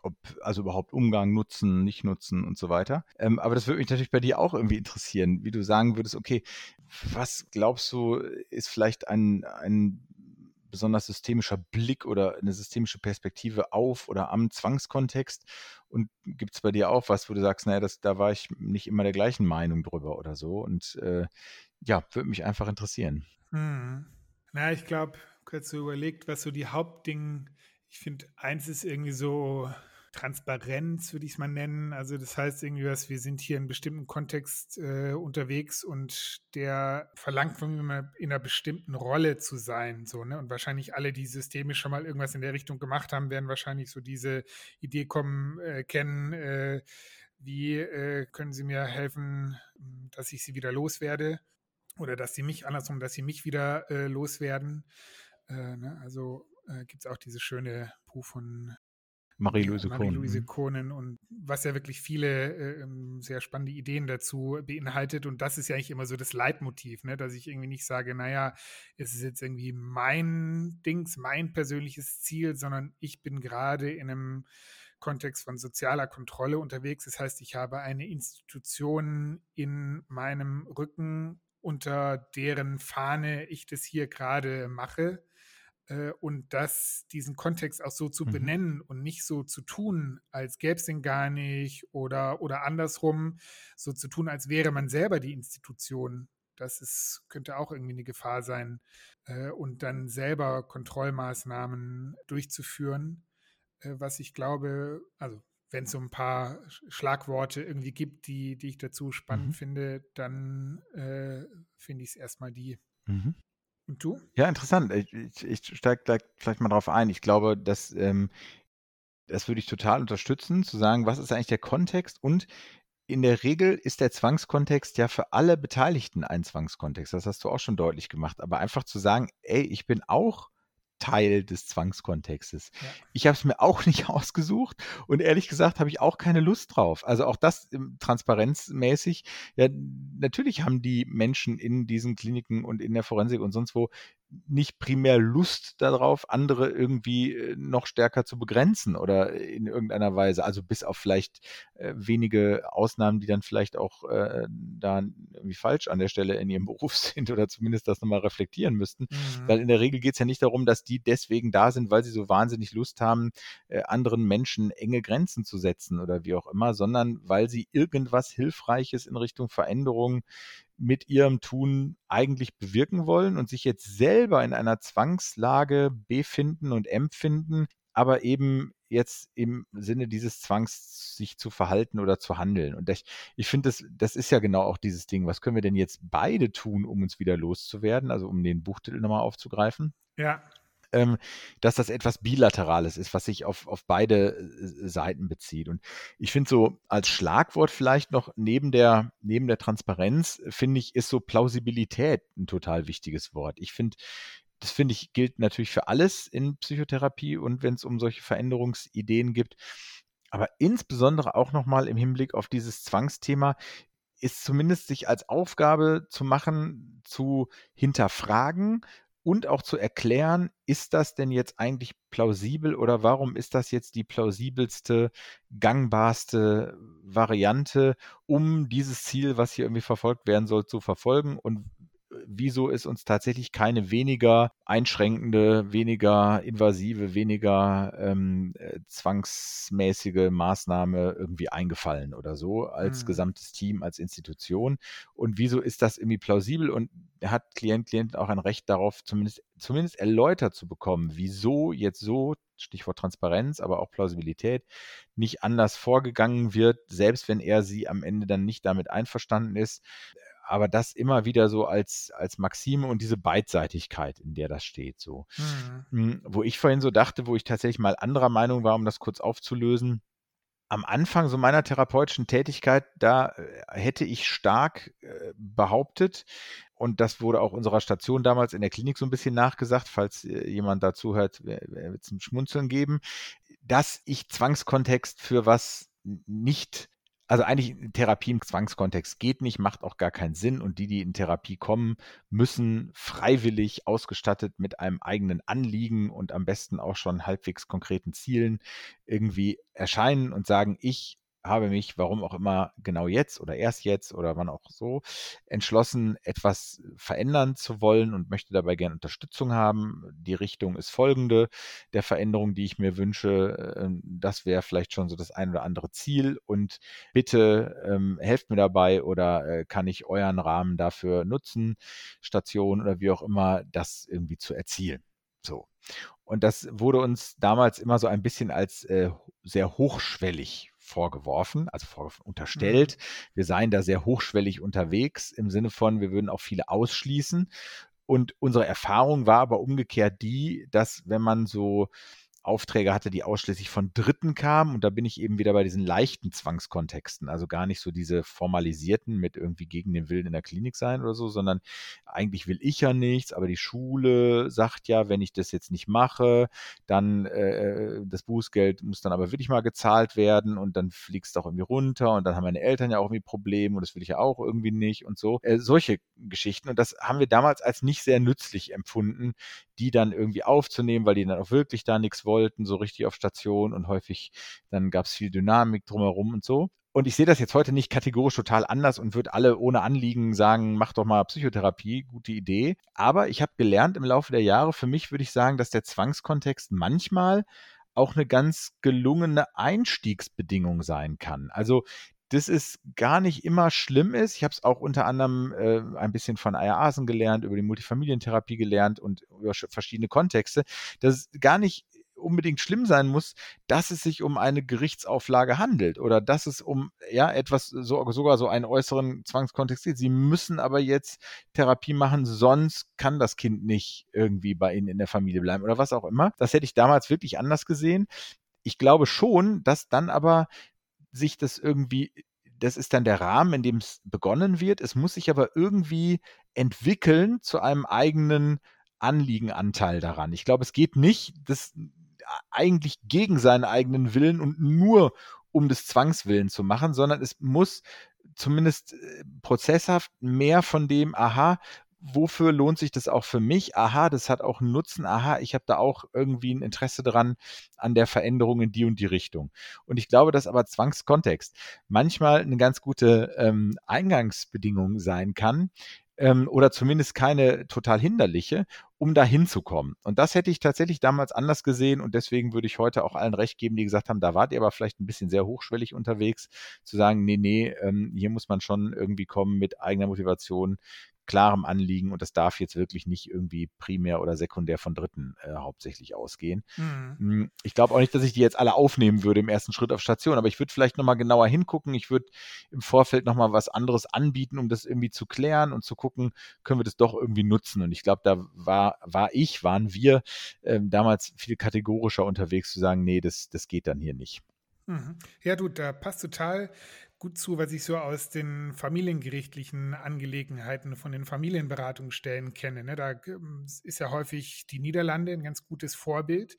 ob also überhaupt Umgang nutzen, nicht nutzen und so weiter. Ähm, aber das würde mich natürlich bei dir auch irgendwie interessieren, wie du sagen würdest, okay, was glaubst du, ist vielleicht ein, ein besonders systemischer Blick oder eine systemische Perspektive auf oder am Zwangskontext? Und gibt es bei dir auch was, wo du sagst, naja, das, da war ich nicht immer der gleichen Meinung drüber oder so? Und äh, ja, würde mich einfach interessieren. Hm. Na, ich glaube, kurz so überlegt, was so die Hauptdinge, ich finde, eins ist irgendwie so Transparenz, würde ich es mal nennen. Also das heißt irgendwie was, wir sind hier in einem bestimmten Kontext äh, unterwegs und der verlangt von mir in einer bestimmten Rolle zu sein. So, ne? Und wahrscheinlich alle, die systemisch schon mal irgendwas in der Richtung gemacht haben, werden wahrscheinlich so diese Idee kommen, äh, kennen, äh, wie äh, können sie mir helfen, dass ich sie wieder loswerde oder dass sie mich, andersrum, dass sie mich wieder äh, loswerden. Äh, ne? Also gibt es auch dieses schöne Buch von Marie-Louise Kohnen. Marie-Louise mhm. Kohnen und was ja wirklich viele äh, ähm, sehr spannende Ideen dazu beinhaltet. Und das ist ja eigentlich immer so das Leitmotiv, ne? dass ich irgendwie nicht sage, naja, es ist jetzt irgendwie mein Dings, mein persönliches Ziel, sondern ich bin gerade in einem Kontext von sozialer Kontrolle unterwegs. Das heißt, ich habe eine Institution in meinem Rücken, unter deren Fahne ich das hier gerade mache äh, und das, diesen Kontext auch so zu mhm. benennen und nicht so zu tun, als gäbe es den gar nicht oder, oder andersrum, so zu tun, als wäre man selber die Institution. Das ist, könnte auch irgendwie eine Gefahr sein. Äh, und dann selber Kontrollmaßnahmen durchzuführen, äh, was ich glaube, also wenn es so ein paar Schlagworte irgendwie gibt, die, die ich dazu spannend mhm. finde, dann äh, finde ich es erstmal die. Mhm. Und du? Ja, interessant. Ich, ich, ich steige da vielleicht mal drauf ein. Ich glaube, dass ähm, das würde ich total unterstützen, zu sagen, was ist eigentlich der Kontext und in der Regel ist der Zwangskontext ja für alle Beteiligten ein Zwangskontext. Das hast du auch schon deutlich gemacht. Aber einfach zu sagen, ey, ich bin auch Teil des Zwangskontextes. Ja. Ich habe es mir auch [laughs] nicht ausgesucht und ehrlich gesagt habe ich auch keine Lust drauf. Also auch das transparenzmäßig. Ja, natürlich haben die Menschen in diesen Kliniken und in der Forensik und sonst wo nicht primär Lust darauf, andere irgendwie äh, noch stärker zu begrenzen oder in irgendeiner Weise. Also bis auf vielleicht äh, wenige Ausnahmen, die dann vielleicht auch äh, da irgendwie falsch an der Stelle in ihrem [laughs] Beruf sind oder zumindest das nochmal reflektieren müssten. Mhm. Weil in der Regel geht es ja nicht darum, dass die deswegen da sind, weil sie so wahnsinnig Lust haben, äh, anderen Menschen enge Grenzen zu setzen oder wie auch immer, sondern weil sie irgendwas Hilfreiches in Richtung Veränderung mit ihrem Tun eigentlich bewirken wollen und sich jetzt selber in einer Zwangslage befinden und empfinden, aber eben jetzt im Sinne dieses Zwangs sich zu verhalten oder zu handeln. Und ich, ich finde, das, das ist ja genau auch dieses Ding. Was können wir denn jetzt beide tun, um uns wieder loszuwerden? Also um den Buchtitel nochmal aufzugreifen. Ja ähm, dass das etwas Bilaterales ist, was sich auf, auf beide äh, Seiten bezieht. Und ich finde so als Schlagwort vielleicht noch neben der, neben der Transparenz, finde ich, ist so Plausibilität ein total wichtiges Wort. Ich finde, das finde ich, gilt natürlich für alles in Psychotherapie und wenn es um solche Veränderungsideen gibt. Aber insbesondere auch nochmal im Hinblick auf dieses Zwangsthema ist zumindest sich als Aufgabe zu machen, zu hinterfragen, und auch zu erklären, ist das denn jetzt eigentlich plausibel oder warum ist das jetzt die plausibelste, gangbarste Variante, um dieses Ziel, was hier irgendwie verfolgt werden soll, zu verfolgen und wieso ist uns tatsächlich keine weniger einschränkende, weniger invasive, weniger ähm, äh, zwangsmäßige Maßnahme irgendwie eingefallen oder so als mhm. gesamtes Team, als Institution. Und wieso ist das irgendwie plausibel und hat Klient, Klient auch ein Recht darauf, zumindest, zumindest erläutert zu bekommen, wieso jetzt so Stichwort Transparenz, aber auch Plausibilität, nicht anders vorgegangen wird, selbst wenn er sie am Ende dann nicht damit einverstanden ist aber das immer wieder so als, als Maxime und diese Beidseitigkeit, in der das steht, so. Mhm. Hm, wo ich vorhin so dachte, wo ich tatsächlich mal anderer Meinung war, um das kurz aufzulösen, am Anfang so meiner therapeutischen Tätigkeit, da äh, hätte ich stark äh, behauptet, und das wurde auch unserer Station damals in der Klinik so ein bisschen nachgesagt, falls äh, jemand dazu hört, wird es ein Schmunzeln geben, dass ich Zwangskontext für was nicht Also eigentlich Therapie im Zwangskontext geht nicht, macht auch gar keinen Sinn. Und die, die in Therapie kommen, müssen freiwillig ausgestattet mit einem eigenen Anliegen und am besten auch schon halbwegs konkreten Zielen irgendwie erscheinen und sagen, ich habe mich, warum auch immer genau jetzt oder erst jetzt oder wann auch so, entschlossen, etwas verändern zu wollen und möchte dabei gerne Unterstützung haben. Die Richtung ist folgende der Veränderung, die ich mir wünsche. Ähm, das wäre vielleicht schon so das ein oder andere Ziel und bitte ähm, helft mir dabei oder äh, kann ich euren Rahmen dafür nutzen, Station oder wie auch immer, das irgendwie zu erzielen. So. Und das wurde uns damals immer so ein bisschen als äh, sehr hochschwellig vorgeworfen, also vorgeworfen, unterstellt. Mhm. Wir seien da sehr hochschwellig unterwegs im Sinne von, wir würden auch viele ausschließen. Und unsere Erfahrung war aber umgekehrt die, dass wenn man so Aufträge hatte, die ausschließlich von Dritten kamen. Und da bin ich eben wieder bei diesen leichten Zwangskontexten, also gar nicht so diese formalisierten mit irgendwie gegen den Willen in der Klinik sein oder so, sondern eigentlich will ich ja nichts, aber die Schule sagt ja, wenn ich das jetzt nicht mache, dann äh, das Bußgeld muss dann aber wirklich mal gezahlt werden und dann fliegst du auch irgendwie runter und dann haben meine Eltern ja auch irgendwie Probleme und das will ich ja auch irgendwie nicht und so. Äh, solche Geschichten. Und das haben wir damals als nicht sehr nützlich empfunden, die dann irgendwie aufzunehmen, weil die dann auch wirklich da nichts wollten, so richtig auf Station und häufig dann gab es viel Dynamik drumherum und so. Und ich sehe das jetzt heute nicht kategorisch total anders und würde alle ohne Anliegen sagen, mach doch mal Psychotherapie, gute Idee. Aber ich habe gelernt im Laufe der Jahre, für mich würde ich sagen, dass der Zwangskontext manchmal auch eine ganz gelungene Einstiegsbedingung sein kann. Also dass es gar nicht immer schlimm ist. Ich habe es auch unter anderem äh, ein bisschen von Ayaasen gelernt, über die Multifamilientherapie gelernt und über verschiedene Kontexte, dass es gar nicht unbedingt schlimm sein muss, dass es sich um eine Gerichtsauflage handelt oder dass es um ja etwas so, sogar so einen äußeren Zwangskontext geht. Sie müssen aber jetzt Therapie machen, sonst kann das Kind nicht irgendwie bei Ihnen in der Familie bleiben oder was auch immer. Das hätte ich damals wirklich anders gesehen. Ich glaube schon, dass dann aber sich das irgendwie, das ist dann der Rahmen, in dem es begonnen wird. Es muss sich aber irgendwie entwickeln zu einem eigenen Anliegenanteil daran. Ich glaube, es geht nicht das eigentlich gegen seinen eigenen Willen und nur um des Zwangswillen zu machen, sondern es muss zumindest äh, prozesshaft mehr von dem, aha, wofür lohnt sich das auch für mich? Aha, das hat auch einen Nutzen. Aha, ich habe da auch irgendwie ein Interesse dran an der Veränderung in die und die Richtung. Und ich glaube, dass aber Zwangskontext manchmal eine ganz gute ähm, Eingangsbedingung sein kann, ähm, oder zumindest keine total hinderliche, um da hinzukommen. Und das hätte ich tatsächlich damals anders gesehen und deswegen würde ich heute auch allen recht geben, die gesagt haben, da wart ihr aber vielleicht ein bisschen sehr hochschwellig unterwegs, zu sagen, nee, nee, ähm, hier muss man schon irgendwie kommen mit eigener Motivation, klarem Anliegen und das darf jetzt wirklich nicht irgendwie primär oder sekundär von Dritten äh, hauptsächlich ausgehen. Mhm. Hm, ich glaube auch nicht, dass ich die jetzt alle aufnehmen würde im ersten Schritt auf Station, aber ich würde vielleicht nochmal genauer hingucken. Ich würde im Vorfeld nochmal was anderes anbieten, um das irgendwie zu klären und zu gucken, können wir das doch irgendwie nutzen. Und ich glaube, da war, war ich, waren wir ähm, damals viel kategorischer unterwegs zu sagen, nee, das, das geht dann hier nicht. Mhm. Ja, du, da passt total gut zu, was ich so aus den familiengerichtlichen Angelegenheiten von den Familienberatungsstellen kenne. Ne? Da ähm, ist ja häufig die Niederlande ein ganz gutes Vorbild,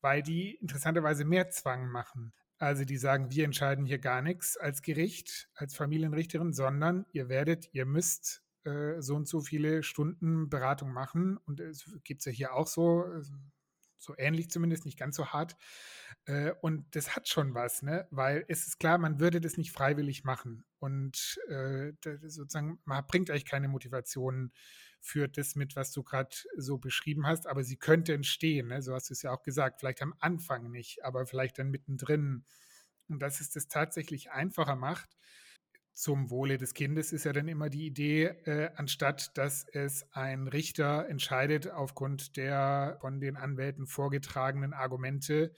weil die interessanterweise mehr Zwang machen. Also die sagen, wir entscheiden hier gar nichts als Gericht, als Familienrichterin, sondern ihr werdet, ihr müsst äh, so und so viele Stunden Beratung machen. Und es gibt ja hier auch so, äh, so ähnlich zumindest, nicht ganz so hart. Äh, und das hat schon was, ne? Weil es ist klar, man würde das nicht freiwillig machen. Und äh, sozusagen, man bringt eigentlich keine Motivation für das mit, was du gerade so beschrieben hast, aber sie könnte entstehen, ne? so hast du es ja auch gesagt, vielleicht am Anfang nicht, aber vielleicht dann mittendrin. Und dass es das tatsächlich einfacher macht, zum Wohle des Kindes ist ja dann immer die Idee, äh, anstatt dass es ein Richter entscheidet aufgrund der von den Anwälten vorgetragenen Argumente,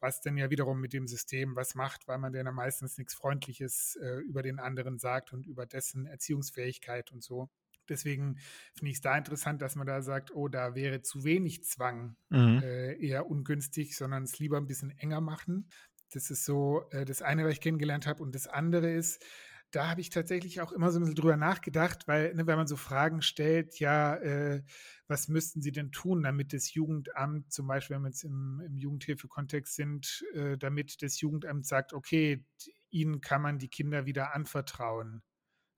was denn ja wiederum mit dem System was macht, weil man dann ja meistens nichts Freundliches äh, über den anderen sagt und über dessen Erziehungsfähigkeit und so. Deswegen finde ich es da interessant, dass man da sagt, oh, da wäre zu wenig Zwang mhm. äh, eher ungünstig, sondern es lieber ein bisschen enger machen. Das ist so äh, das eine, was ich kennengelernt habe. Und das andere ist, da habe ich tatsächlich auch immer so ein bisschen drüber nachgedacht, weil, ne, wenn man so Fragen stellt, ja, äh, was müssten sie denn tun, damit das Jugendamt, zum Beispiel, wenn wir jetzt im, im Jugendhilfekontext sind, äh, damit das Jugendamt sagt, okay, ihnen kann man die Kinder wieder anvertrauen.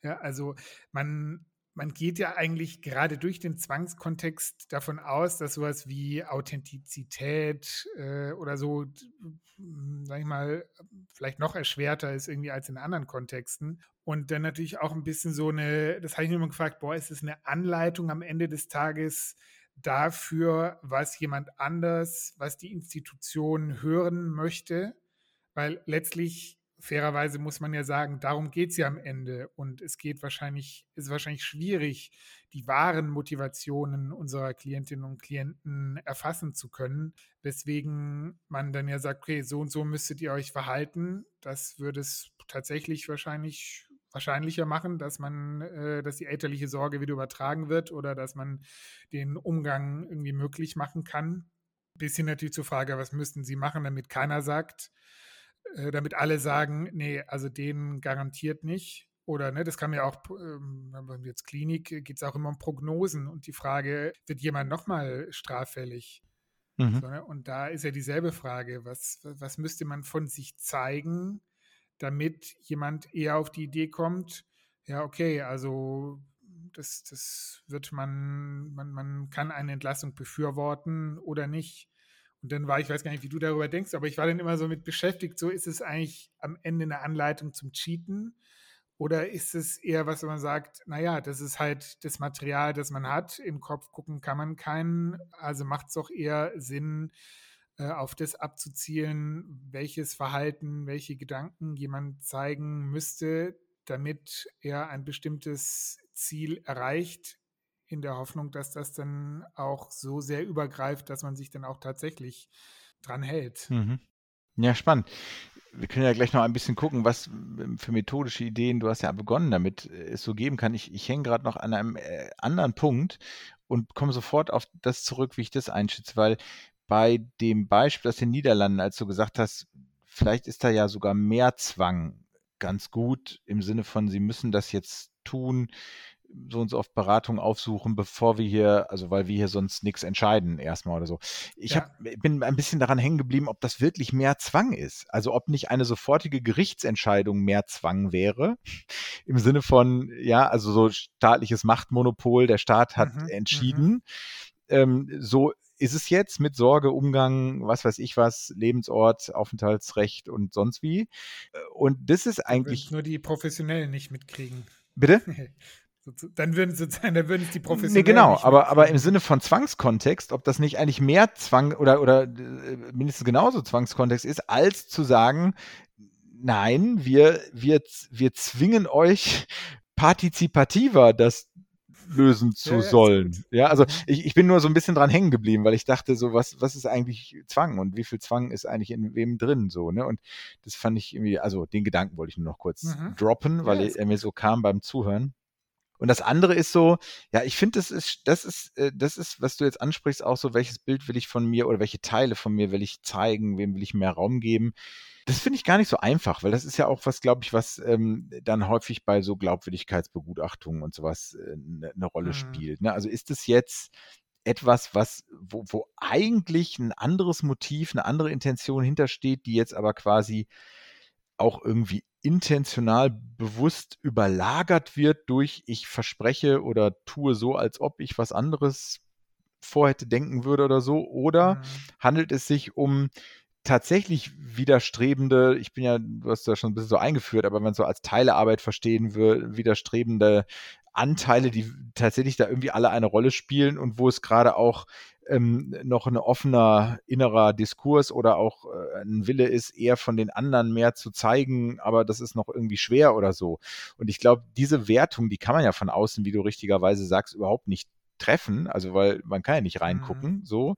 Ja, also man man geht ja eigentlich gerade durch den Zwangskontext davon aus, dass sowas wie Authentizität äh, oder so, sag ich mal, vielleicht noch erschwerter ist irgendwie als in anderen Kontexten. Und dann natürlich auch ein bisschen so eine, das habe ich mir immer gefragt, boah, ist es eine Anleitung am Ende des Tages dafür, was jemand anders, was die Institution hören möchte? Weil letztlich fairerweise muss man ja sagen, darum geht es ja am Ende. Und es geht wahrscheinlich, ist wahrscheinlich schwierig, die wahren Motivationen unserer Klientinnen und Klienten erfassen zu können. Weswegen man dann ja sagt, okay, so und so müsstet ihr euch verhalten. Das würde es tatsächlich wahrscheinlich wahrscheinlicher machen, dass man, äh, dass die elterliche Sorge wieder übertragen wird oder dass man den Umgang irgendwie möglich machen kann. Bis hin natürlich zur Frage, was müssten sie machen, damit keiner sagt, äh, damit alle sagen, nee, also den garantiert nicht. Oder ne, das kann ja auch, ähm, jetzt Klinik, äh, geht es auch immer um Prognosen und die Frage, wird jemand nochmal straffällig? Mhm. So, ne? Und da ist ja dieselbe Frage, was, was müsste man von sich zeigen, damit jemand eher auf die Idee kommt, ja, okay, also das, das wird man, man, man kann eine Entlassung befürworten oder nicht. Und dann war, ich weiß gar nicht, wie du darüber denkst, aber ich war dann immer so mit beschäftigt, so ist es eigentlich am Ende eine Anleitung zum Cheaten? Oder ist es eher was, wo man sagt, naja, das ist halt das Material, das man hat, im Kopf gucken kann man keinen, also macht es doch eher Sinn, äh, auf das abzuzielen, welches Verhalten, welche Gedanken jemand zeigen müsste, damit er ein bestimmtes Ziel erreicht, in der Hoffnung, dass das dann auch so sehr übergreift, dass man sich dann auch tatsächlich dran hält. Mhm. Ja, spannend. Wir können ja gleich noch ein bisschen gucken, was ähm, für methodische Ideen, du hast ja begonnen damit, äh, es so geben kann. Ich, ich hänge gerade noch an einem äh, anderen Punkt und komme sofort auf das zurück, wie ich das einschätze, weil bei dem Beispiel aus den Niederlanden, als du gesagt hast, vielleicht ist da ja sogar mehr Zwang ganz gut im Sinne von, sie müssen das jetzt tun, so und so oft Beratung aufsuchen, bevor wir hier, also weil wir hier sonst nichts entscheiden erstmal oder so. Ich ja. hab, bin ein bisschen daran hängen geblieben, ob das wirklich mehr Zwang ist. Also ob nicht eine sofortige Gerichtsentscheidung mehr Zwang wäre. [laughs] Im Sinne von, ja, also so staatliches Machtmonopol, der Staat hat mhm, entschieden. Mhm. Ähm, so ist es jetzt mit Sorge, Umgang, was weiß ich was, Lebensort, Aufenthaltsrecht und sonst wie. Und das ist eigentlich. Nur die Professionellen nicht mitkriegen. Bitte? [laughs] Dann würden sozusagen, dann würden es die Professionellen. Nee, genau, aber, aber im Sinne von Zwangskontext, ob das nicht eigentlich mehr Zwang oder, oder äh, mindestens genauso Zwangskontext ist, als zu sagen, nein, wir, wir, wir zwingen euch partizipativer das lösen zu ja, sollen. Ja, also mhm. ich, ich bin nur so ein bisschen dran hängen geblieben, weil ich dachte, so, was, was ist eigentlich Zwang und wie viel Zwang ist eigentlich in wem drin so, ne? Und das fand ich irgendwie, also den Gedanken wollte ich nur noch kurz mhm. droppen, weil ja, er mir so kam beim Zuhören. Und das andere ist so, ja, ich finde, das ist, das ist, äh, das ist, was du jetzt ansprichst, auch so, welches Bild will ich von mir oder welche Teile von mir will ich zeigen, wem will ich mehr Raum geben. Das finde ich gar nicht so einfach, weil das ist ja auch was, glaube ich, was ähm, dann häufig bei so Glaubwürdigkeitsbegutachtungen und sowas eine äh, ne Rolle mhm. spielt. Ne? Also ist es jetzt etwas, was, wo, wo eigentlich ein anderes Motiv, eine andere Intention hintersteht, die jetzt aber quasi auch irgendwie intentional bewusst überlagert wird durch ich verspreche oder tue so, als ob ich was anderes vorhätte denken würde oder so? Oder mhm. handelt es sich um tatsächlich widerstrebende, ich bin ja, du hast ja schon ein bisschen so eingeführt, aber wenn man so als Teilearbeit verstehen will, widerstrebende Anteile, die tatsächlich da irgendwie alle eine Rolle spielen und wo es gerade auch ähm, noch ein offener innerer Diskurs oder auch äh, ein Wille ist, eher von den anderen mehr zu zeigen, aber das ist noch irgendwie schwer oder so. Und ich glaube, diese Wertung, die kann man ja von außen, wie du richtigerweise sagst, überhaupt nicht treffen, also weil man kann ja nicht reingucken, mhm. so.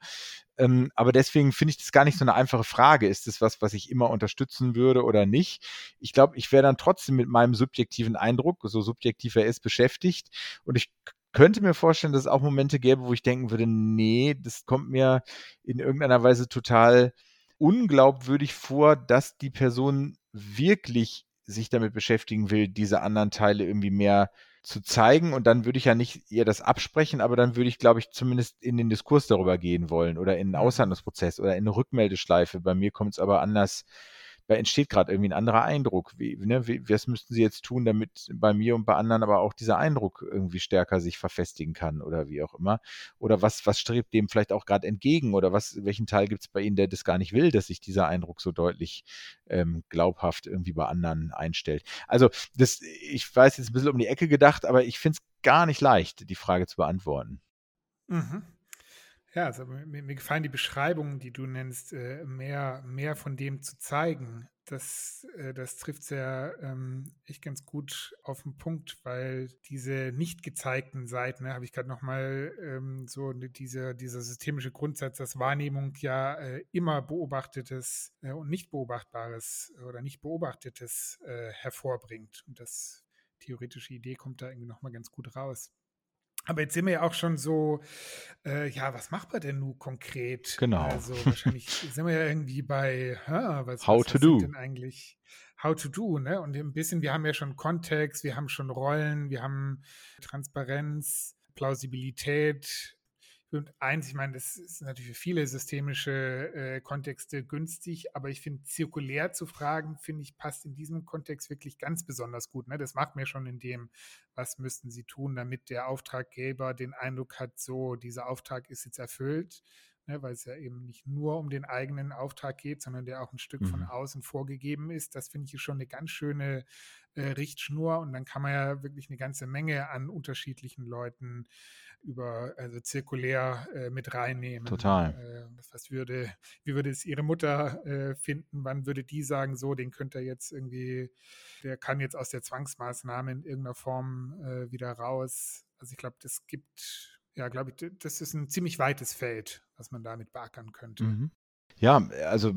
Ähm, aber deswegen finde ich das gar nicht so eine einfache Frage. Ist das was, was ich immer unterstützen würde oder nicht? Ich glaube, ich wäre dann trotzdem mit meinem subjektiven Eindruck, so subjektiv er ist, beschäftigt. Und ich könnte mir vorstellen, dass es auch Momente gäbe, wo ich denken würde, nee, das kommt mir in irgendeiner Weise total unglaubwürdig vor, dass die Person wirklich sich damit beschäftigen will, diese anderen Teile irgendwie mehr zu zeigen. Und dann würde ich ja nicht ihr das absprechen, aber dann würde ich, glaube ich, zumindest in den Diskurs darüber gehen wollen oder in einen mhm. Aushandlungsprozess oder in eine Rückmeldeschleife. Bei mir kommt es aber anders da entsteht gerade irgendwie ein anderer Eindruck. Wie, ne, wie, was müssten Sie jetzt tun, damit bei mir und bei anderen aber auch dieser Eindruck irgendwie stärker sich verfestigen kann oder wie auch immer? Oder was, was strebt dem vielleicht auch gerade entgegen oder was, welchen Teil gibt es bei Ihnen, der das gar nicht will, dass sich dieser Eindruck so deutlich ähm, glaubhaft irgendwie bei anderen einstellt? Also, das, ich weiß jetzt ein bisschen um die Ecke gedacht, aber ich finde es gar nicht leicht, die Frage zu beantworten. Mhm. Ja, also mir, mir, gefallen die Beschreibungen, die du nennst, äh, mehr, mehr von dem zu zeigen. Das, äh, das trifft sehr ähm, echt ganz gut auf den Punkt, weil diese nicht gezeigten Seiten, ne, habe ich gerade nochmal ähm, so diese, dieser systemische Grundsatz, dass Wahrnehmung ja äh, immer Beobachtetes äh, und nicht Beobachtbares oder nicht Beobachtetes äh, hervorbringt. Und das theoretische Idee kommt da irgendwie nochmal ganz gut raus. Aber jetzt sind wir ja auch schon so, äh, ja, was macht man denn nun konkret? Genau. Also wahrscheinlich [laughs] sind wir ja irgendwie bei, ha, was, How was, to was do. denn eigentlich? How to do, ne? Und ein bisschen, wir haben ja schon Kontext, wir haben schon Rollen, wir haben Transparenz, Plausibilität, und eins, ich meine, das ist natürlich für viele systemische äh, Kontexte günstig, aber ich finde, zirkulär zu fragen, finde ich, passt in diesem Kontext wirklich ganz besonders gut. Ne? Das macht mir schon in dem, was müssten sie tun, damit der Auftraggeber den Eindruck hat, so, dieser Auftrag ist jetzt erfüllt, ne? weil es ja eben nicht nur um den eigenen Auftrag geht, sondern der auch ein Stück mhm. von außen vorgegeben ist. Das finde ich schon eine ganz schöne äh, Richtschnur und dann kann man ja wirklich eine ganze Menge an unterschiedlichen Leuten über, also zirkulär äh, mit reinnehmen. Total. Äh, was würde, wie würde es Ihre Mutter äh, finden? Wann würde die sagen, so, den könnte er jetzt irgendwie, der kann jetzt aus der Zwangsmaßnahme in irgendeiner Form äh, wieder raus. Also ich glaube, das gibt, ja, glaube ich, das ist ein ziemlich weites Feld, was man damit beackern könnte. Mhm. Ja, also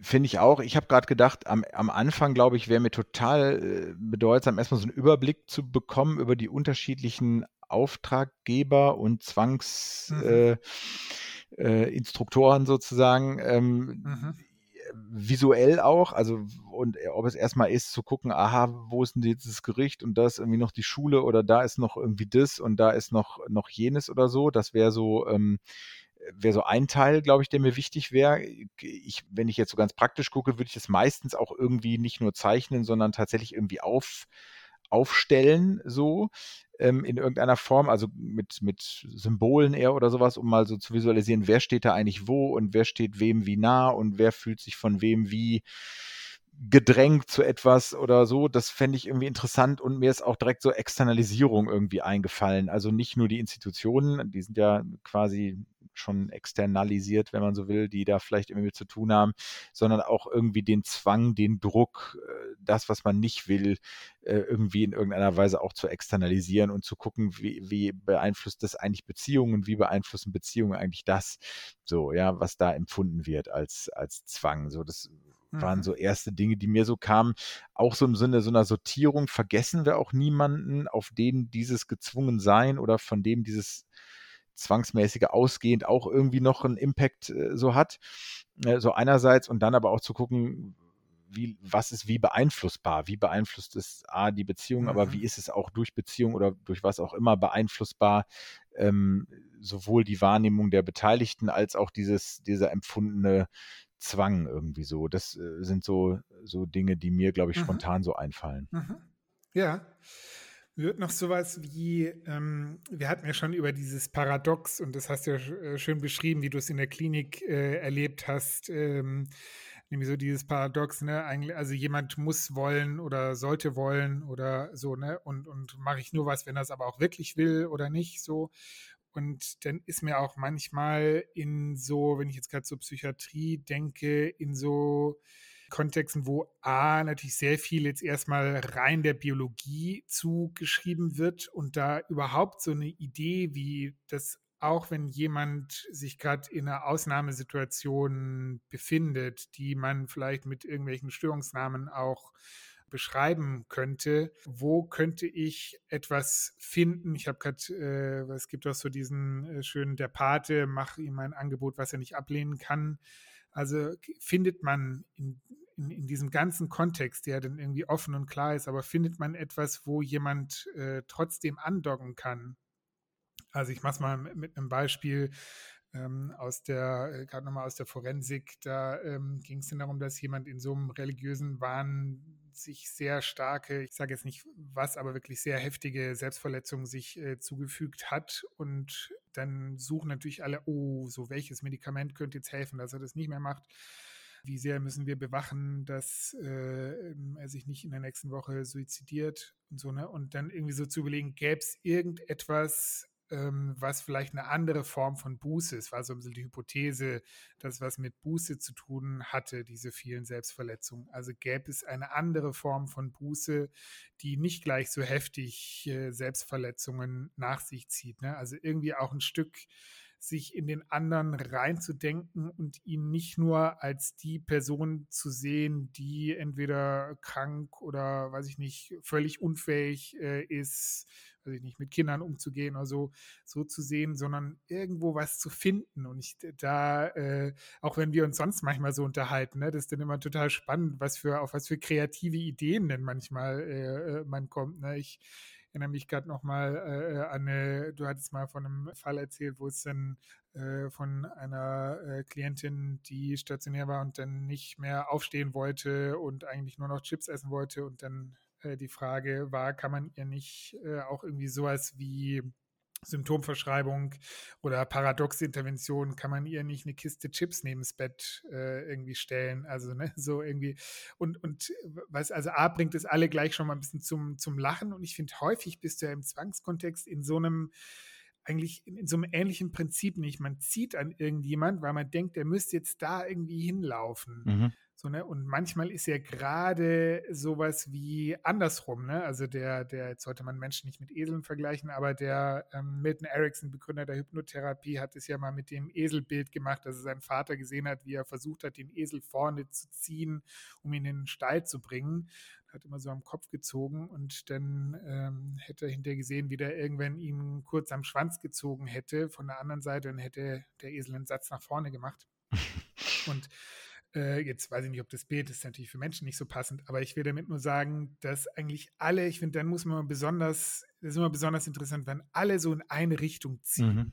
finde ich auch. Ich habe gerade gedacht, am, am Anfang, glaube ich, wäre mir total äh, bedeutsam, erstmal so einen Überblick zu bekommen über die unterschiedlichen Auftraggeber und Zwangsinstruktoren mhm. äh, äh, sozusagen. Ähm, mhm. Visuell auch, also und ob es erstmal ist zu gucken, aha, wo ist denn dieses Gericht und da ist irgendwie noch die Schule oder da ist noch irgendwie das und da ist noch, noch jenes oder so. Das wäre so ähm, wäre so ein Teil, glaube ich, der mir wichtig wäre. Ich, wenn ich jetzt so ganz praktisch gucke, würde ich das meistens auch irgendwie nicht nur zeichnen, sondern tatsächlich irgendwie auf, aufstellen, so ähm, in irgendeiner Form, also mit, mit Symbolen eher oder sowas, um mal so zu visualisieren, wer steht da eigentlich wo und wer steht wem wie nah und wer fühlt sich von wem wie gedrängt zu etwas oder so. Das fände ich irgendwie interessant und mir ist auch direkt so Externalisierung irgendwie eingefallen. Also nicht nur die Institutionen, die sind ja quasi schon externalisiert, wenn man so will, die da vielleicht irgendwie mit zu tun haben, sondern auch irgendwie den Zwang, den Druck, äh, das, was man nicht will, äh, irgendwie in irgendeiner Weise auch zu externalisieren und zu gucken, wie, wie beeinflusst das eigentlich Beziehungen, wie beeinflussen Beziehungen eigentlich das, so, ja, was da empfunden wird als, als Zwang. So, das waren mhm. so erste Dinge, die mir so kamen. Auch so im Sinne so einer Sortierung vergessen wir auch niemanden, auf den dieses gezwungen sein oder von dem dieses zwangsmäßige ausgehend auch irgendwie noch einen Impact äh, so hat. Äh, so einerseits und dann aber auch zu gucken, wie, was ist wie beeinflussbar? Wie beeinflusst es A, die Beziehung, mhm. aber wie mhm. ist es auch durch Beziehung oder durch was auch immer beeinflussbar, ähm, sowohl die Wahrnehmung der Beteiligten als auch dieses, dieser empfundene Zwang irgendwie so. Das äh, sind so, so Dinge, die mir, glaube ich, mhm. spontan so einfallen. Mhm. Ja. Wird noch sowas wie, ähm, wir hatten ja schon über dieses Paradox und das hast du ja äh, schön beschrieben, wie du es in der Klinik äh, erlebt hast. Ähm, nämlich so dieses Paradox, ne, eigentlich, also jemand muss wollen oder sollte wollen oder so, ne, und, und mache ich nur was, wenn er es aber auch wirklich will oder nicht, so. Und dann ist mir auch manchmal in so, wenn ich jetzt gerade zur Psychiatrie denke, in so Kontexten, wo A natürlich sehr viel jetzt erstmal rein der Biologie zugeschrieben wird und da überhaupt so eine Idee, wie das auch wenn jemand sich gerade in einer Ausnahmesituation befindet, die man vielleicht mit irgendwelchen Störungsnamen auch beschreiben könnte, wo könnte ich etwas finden? Ich habe gerade, äh, es gibt auch so diesen äh, schönen, der Pate, mach ihm ein Angebot, was er nicht ablehnen kann. Also findet man in, in, in, diesem ganzen Kontext, der dann irgendwie offen und klar ist, aber findet man etwas, wo jemand äh, trotzdem andocken kann? Also ich mache es mal mit, mit einem Beispiel ähm, aus der, äh, gerade nochmal aus der Forensik, da ähm, ging es dann darum, dass jemand in so einem religiösen Wahn sich sehr starke, ich sage jetzt nicht was, aber wirklich sehr heftige Selbstverletzungen sich äh, zugefügt hat. Und dann suchen natürlich alle, oh, so welches Medikament könnte jetzt helfen, dass er das nicht mehr macht. Wie sehr müssen wir bewachen, dass äh, er sich nicht in der nächsten Woche suizidiert und so, ne? Und dann irgendwie so zu überlegen, gäbe es irgendetwas, ähm, was vielleicht eine andere Form von Buße ist. War so ein bisschen die Hypothese, dass was mit Buße zu tun hatte, diese vielen Selbstverletzungen. Also gäbe es eine andere Form von Buße, die nicht gleich so heftig äh, Selbstverletzungen nach sich zieht. Ne? Also irgendwie auch ein Stück sich in den anderen reinzudenken und ihn nicht nur als die Person zu sehen, die entweder krank oder, weiß ich nicht, völlig unfähig äh, ist, ich nicht, mit Kindern umzugehen oder so, so zu sehen, sondern irgendwo was zu finden. Und ich da, äh, auch wenn wir uns sonst manchmal so unterhalten, ne, das ist dann immer total spannend, was für, auf was für kreative Ideen denn manchmal äh, äh man kommt. Ne? Ich erinnere mich gerade noch mal äh, an eine, du hattest mal von einem Fall erzählt, wo es dann äh, von einer äh, Klientin, die stationär war und dann nicht mehr aufstehen wollte und eigentlich nur noch Chips essen wollte und dann äh, die Frage war, kann man ihr nicht äh, auch irgendwie sowas wie Symptomverschreibung oder paradoxe Intervention kann man ihr nicht eine Kiste Chips neben das Bett äh, irgendwie stellen. Also, ne, so irgendwie. Und, und was, also A bringt es alle gleich schon mal ein bisschen zum, zum Lachen. Und ich finde, häufig bist du ja im Zwangskontext in so einem eigentlich in, in, so einem ähnlichen Prinzip nicht. Man zieht an irgendjemand, weil man denkt, der müsste jetzt da irgendwie hinlaufen. Mhm. So, ne? Und manchmal ist ja gerade sowas wie andersrum, ne? Also der, der, jetzt sollte man Menschen nicht mit Eseln vergleichen, aber der ähm, Milton Erickson, Begründer der Hypnotherapie, hat es ja mal mit dem Eselbild gemacht, dass er seinen Vater gesehen hat, wie er versucht hat, den Esel vorne zu ziehen, um ihn in den Stall zu bringen. Hat immer so am Kopf gezogen und dann ähm, hätte er hinterher gesehen, wie der irgendwann ihn kurz am Schwanz gezogen hätte von der anderen Seite und hätte der Esel einen Satz nach vorne gemacht. [laughs] Und äh, jetzt weiß ich nicht, ob das Bild ist natürlich für Menschen nicht so passend, aber ich will damit nur sagen, dass eigentlich alle, ich finde, dann muss man besonders, das ist immer besonders interessant, wenn alle so in eine Richtung ziehen mhm.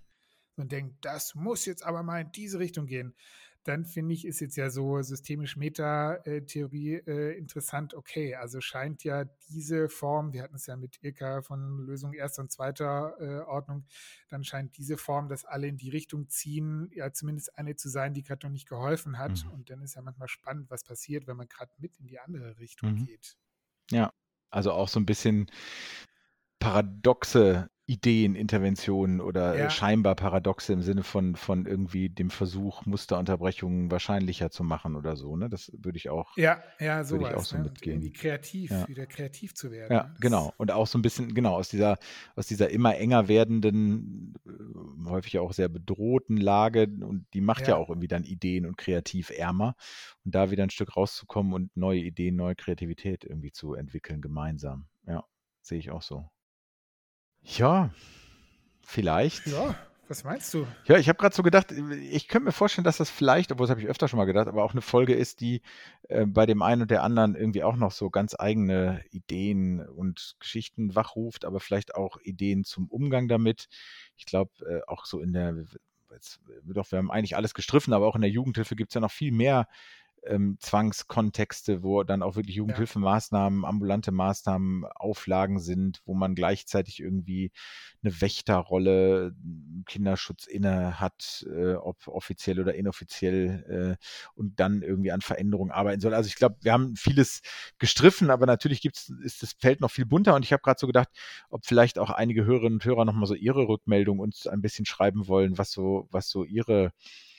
und denken, das muss jetzt aber mal in diese Richtung gehen dann finde ich, ist jetzt ja so systemisch Meta-Theorie äh, interessant. Okay, also scheint ja diese Form, wir hatten es ja mit Irka von Lösung erster und zweiter äh, Ordnung, dann scheint diese Form, dass alle in die Richtung ziehen, ja zumindest eine zu sein, die gerade noch nicht geholfen hat. Mhm. Und dann ist ja manchmal spannend, was passiert, wenn man gerade mit in die andere Richtung mhm. geht. Ja, also auch so ein bisschen paradoxe Ideen, Interventionen oder äh, ja. scheinbar Paradoxe im Sinne von, von irgendwie dem Versuch, Musterunterbrechungen wahrscheinlicher zu machen oder so. Ne? Das würde ich auch, ja, ja, sowas, ich auch so ne? mitgehen. irgendwie kreativ, ja. wieder kreativ zu werden. Ja, ne? das genau. Und auch so ein bisschen, genau, aus dieser, aus dieser immer enger werdenden, äh, häufig auch sehr bedrohten Lage und die macht ja. ja auch irgendwie dann Ideen und kreativ ärmer. Und da wieder ein Stück rauszukommen und neue Ideen, neue Kreativität irgendwie zu entwickeln gemeinsam. Ja, sehe ich auch so. Ja, vielleicht. Ja, was meinst du? Ja, ich habe gerade so gedacht, ich könnte mir vorstellen, dass das vielleicht, obwohl das habe ich öfter schon mal gedacht, aber auch eine Folge ist, die äh, bei dem einen und der anderen irgendwie auch noch so ganz eigene Ideen und Geschichten wachruft, aber vielleicht auch Ideen zum Umgang damit. Ich glaube, äh, auch so in der, jetzt, doch, wir haben eigentlich alles gestriffen, aber auch in der Jugendhilfe gibt es ja noch viel mehr ähm, Zwangskontexte, wo dann auch wirklich Jugendhilfemaßnahmen, ambulante Maßnahmen, Auflagen sind, wo man gleichzeitig irgendwie eine Wächterrolle, Kinderschutz inne hat, äh, ob offiziell oder inoffiziell äh, und dann irgendwie an Veränderungen arbeiten soll. Also ich glaube, wir haben vieles gestriffen, aber natürlich gibt's, ist das Feld noch viel bunter und ich habe gerade so gedacht, ob vielleicht auch einige Hörerinnen und Hörer nochmal so ihre Rückmeldung uns ein bisschen schreiben wollen, was so, was so ihre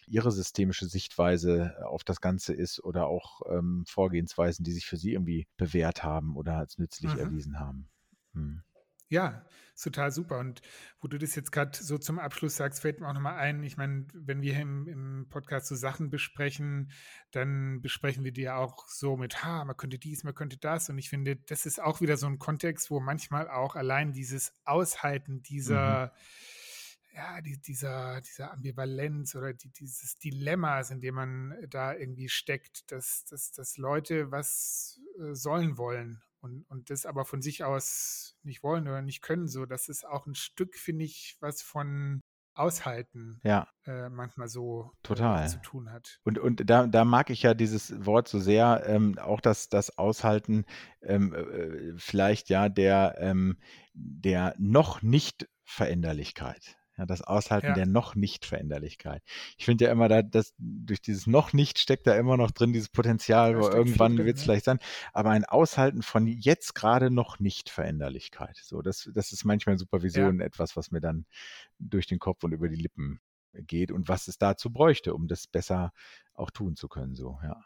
Ihre systemische Sichtweise äh, auf das Ganze ist oder auch ähm, Vorgehensweisen, die sich für Sie irgendwie bewährt haben oder als nützlich mhm. erwiesen haben. Hm. Ja, ist total super. Und wo du das jetzt gerade so zum Abschluss sagst, fällt mir auch nochmal ein, ich meine, wenn wir im, im, Podcast so Sachen besprechen, dann besprechen wir die ja auch so mit, ha, man könnte dies, man könnte das. Und ich finde, das ist auch wieder so ein Kontext, wo manchmal auch allein dieses Aushalten dieser mhm ja, die, dieser, dieser Ambivalenz oder die, dieses Dilemmas, in dem man da irgendwie steckt, dass, dass, dass Leute was äh, sollen wollen und, und das aber von sich aus nicht wollen oder nicht können, so, das ist auch ein Stück, finde ich, was von Aushalten Ja, äh, manchmal so äh, total. zu tun hat. Und, und da, da mag ich ja dieses Wort so sehr, ähm, auch das, das Aushalten, ähm, äh, vielleicht ja der, ähm, der noch nicht Veränderlichkeit. Ja, das Aushalten Ja, der noch nicht Veränderlichkeit. Ich finde ja immer, da, dass durch dieses noch nicht steckt da immer noch drin dieses Potenzial, wo irgendwann wird es vielleicht sein, aber ein Aushalten von jetzt gerade noch nicht Veränderlichkeit. So, das, das ist manchmal in Ja, Supervision etwas, was mir dann durch den Kopf und über die Lippen geht und was es dazu bräuchte, um das besser auch tun zu können. So, ja.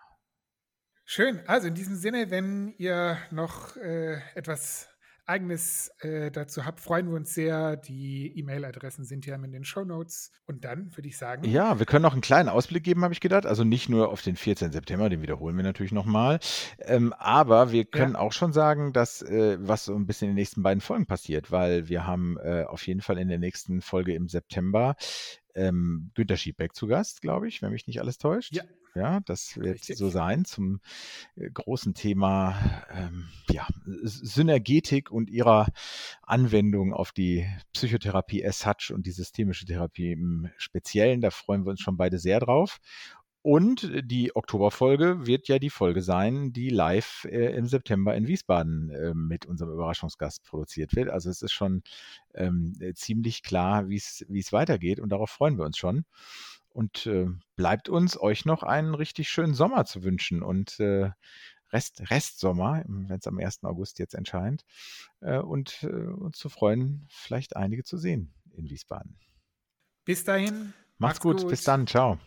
schön. Also in diesem Sinne, wenn ihr noch äh, etwas Eigenes äh, dazu habt, freuen wir uns sehr. Die E-Mail-Adressen sind ja in den Show Notes. Und dann würde ich sagen, Ja, wir können noch einen kleinen Ausblick geben, habe ich gedacht. Also nicht nur auf den 14. September, den wiederholen wir natürlich nochmal. Ähm, aber wir können ja, auch schon sagen, dass äh, was so ein bisschen in den nächsten beiden Folgen passiert, weil wir haben äh, auf jeden Fall in der nächsten Folge im September ähm, Günter Schiebeck zu Gast, glaube ich, wenn mich nicht alles täuscht. ja, Ja, das wird so richtig. sein zum äh, großen Thema ähm, ja, Synergetik und ihrer Anwendung auf die Psychotherapie as such und die systemische Therapie im Speziellen. Da freuen wir uns schon beide sehr drauf. Und die Oktoberfolge wird ja die Folge sein, die live äh, im September in Wiesbaden äh, mit unserem Überraschungsgast produziert wird. Also es ist schon ähm, äh, ziemlich klar, wie es wie es weitergeht und darauf freuen wir uns schon. Und äh, bleibt uns, euch noch einen richtig schönen Sommer zu wünschen und äh, Rest, Restsommer, wenn es am 1. August jetzt entscheidet, äh, und äh, uns zu freuen, vielleicht einige zu sehen in Wiesbaden. Bis dahin, Macht's macht's gut, bis gut. dann, ciao.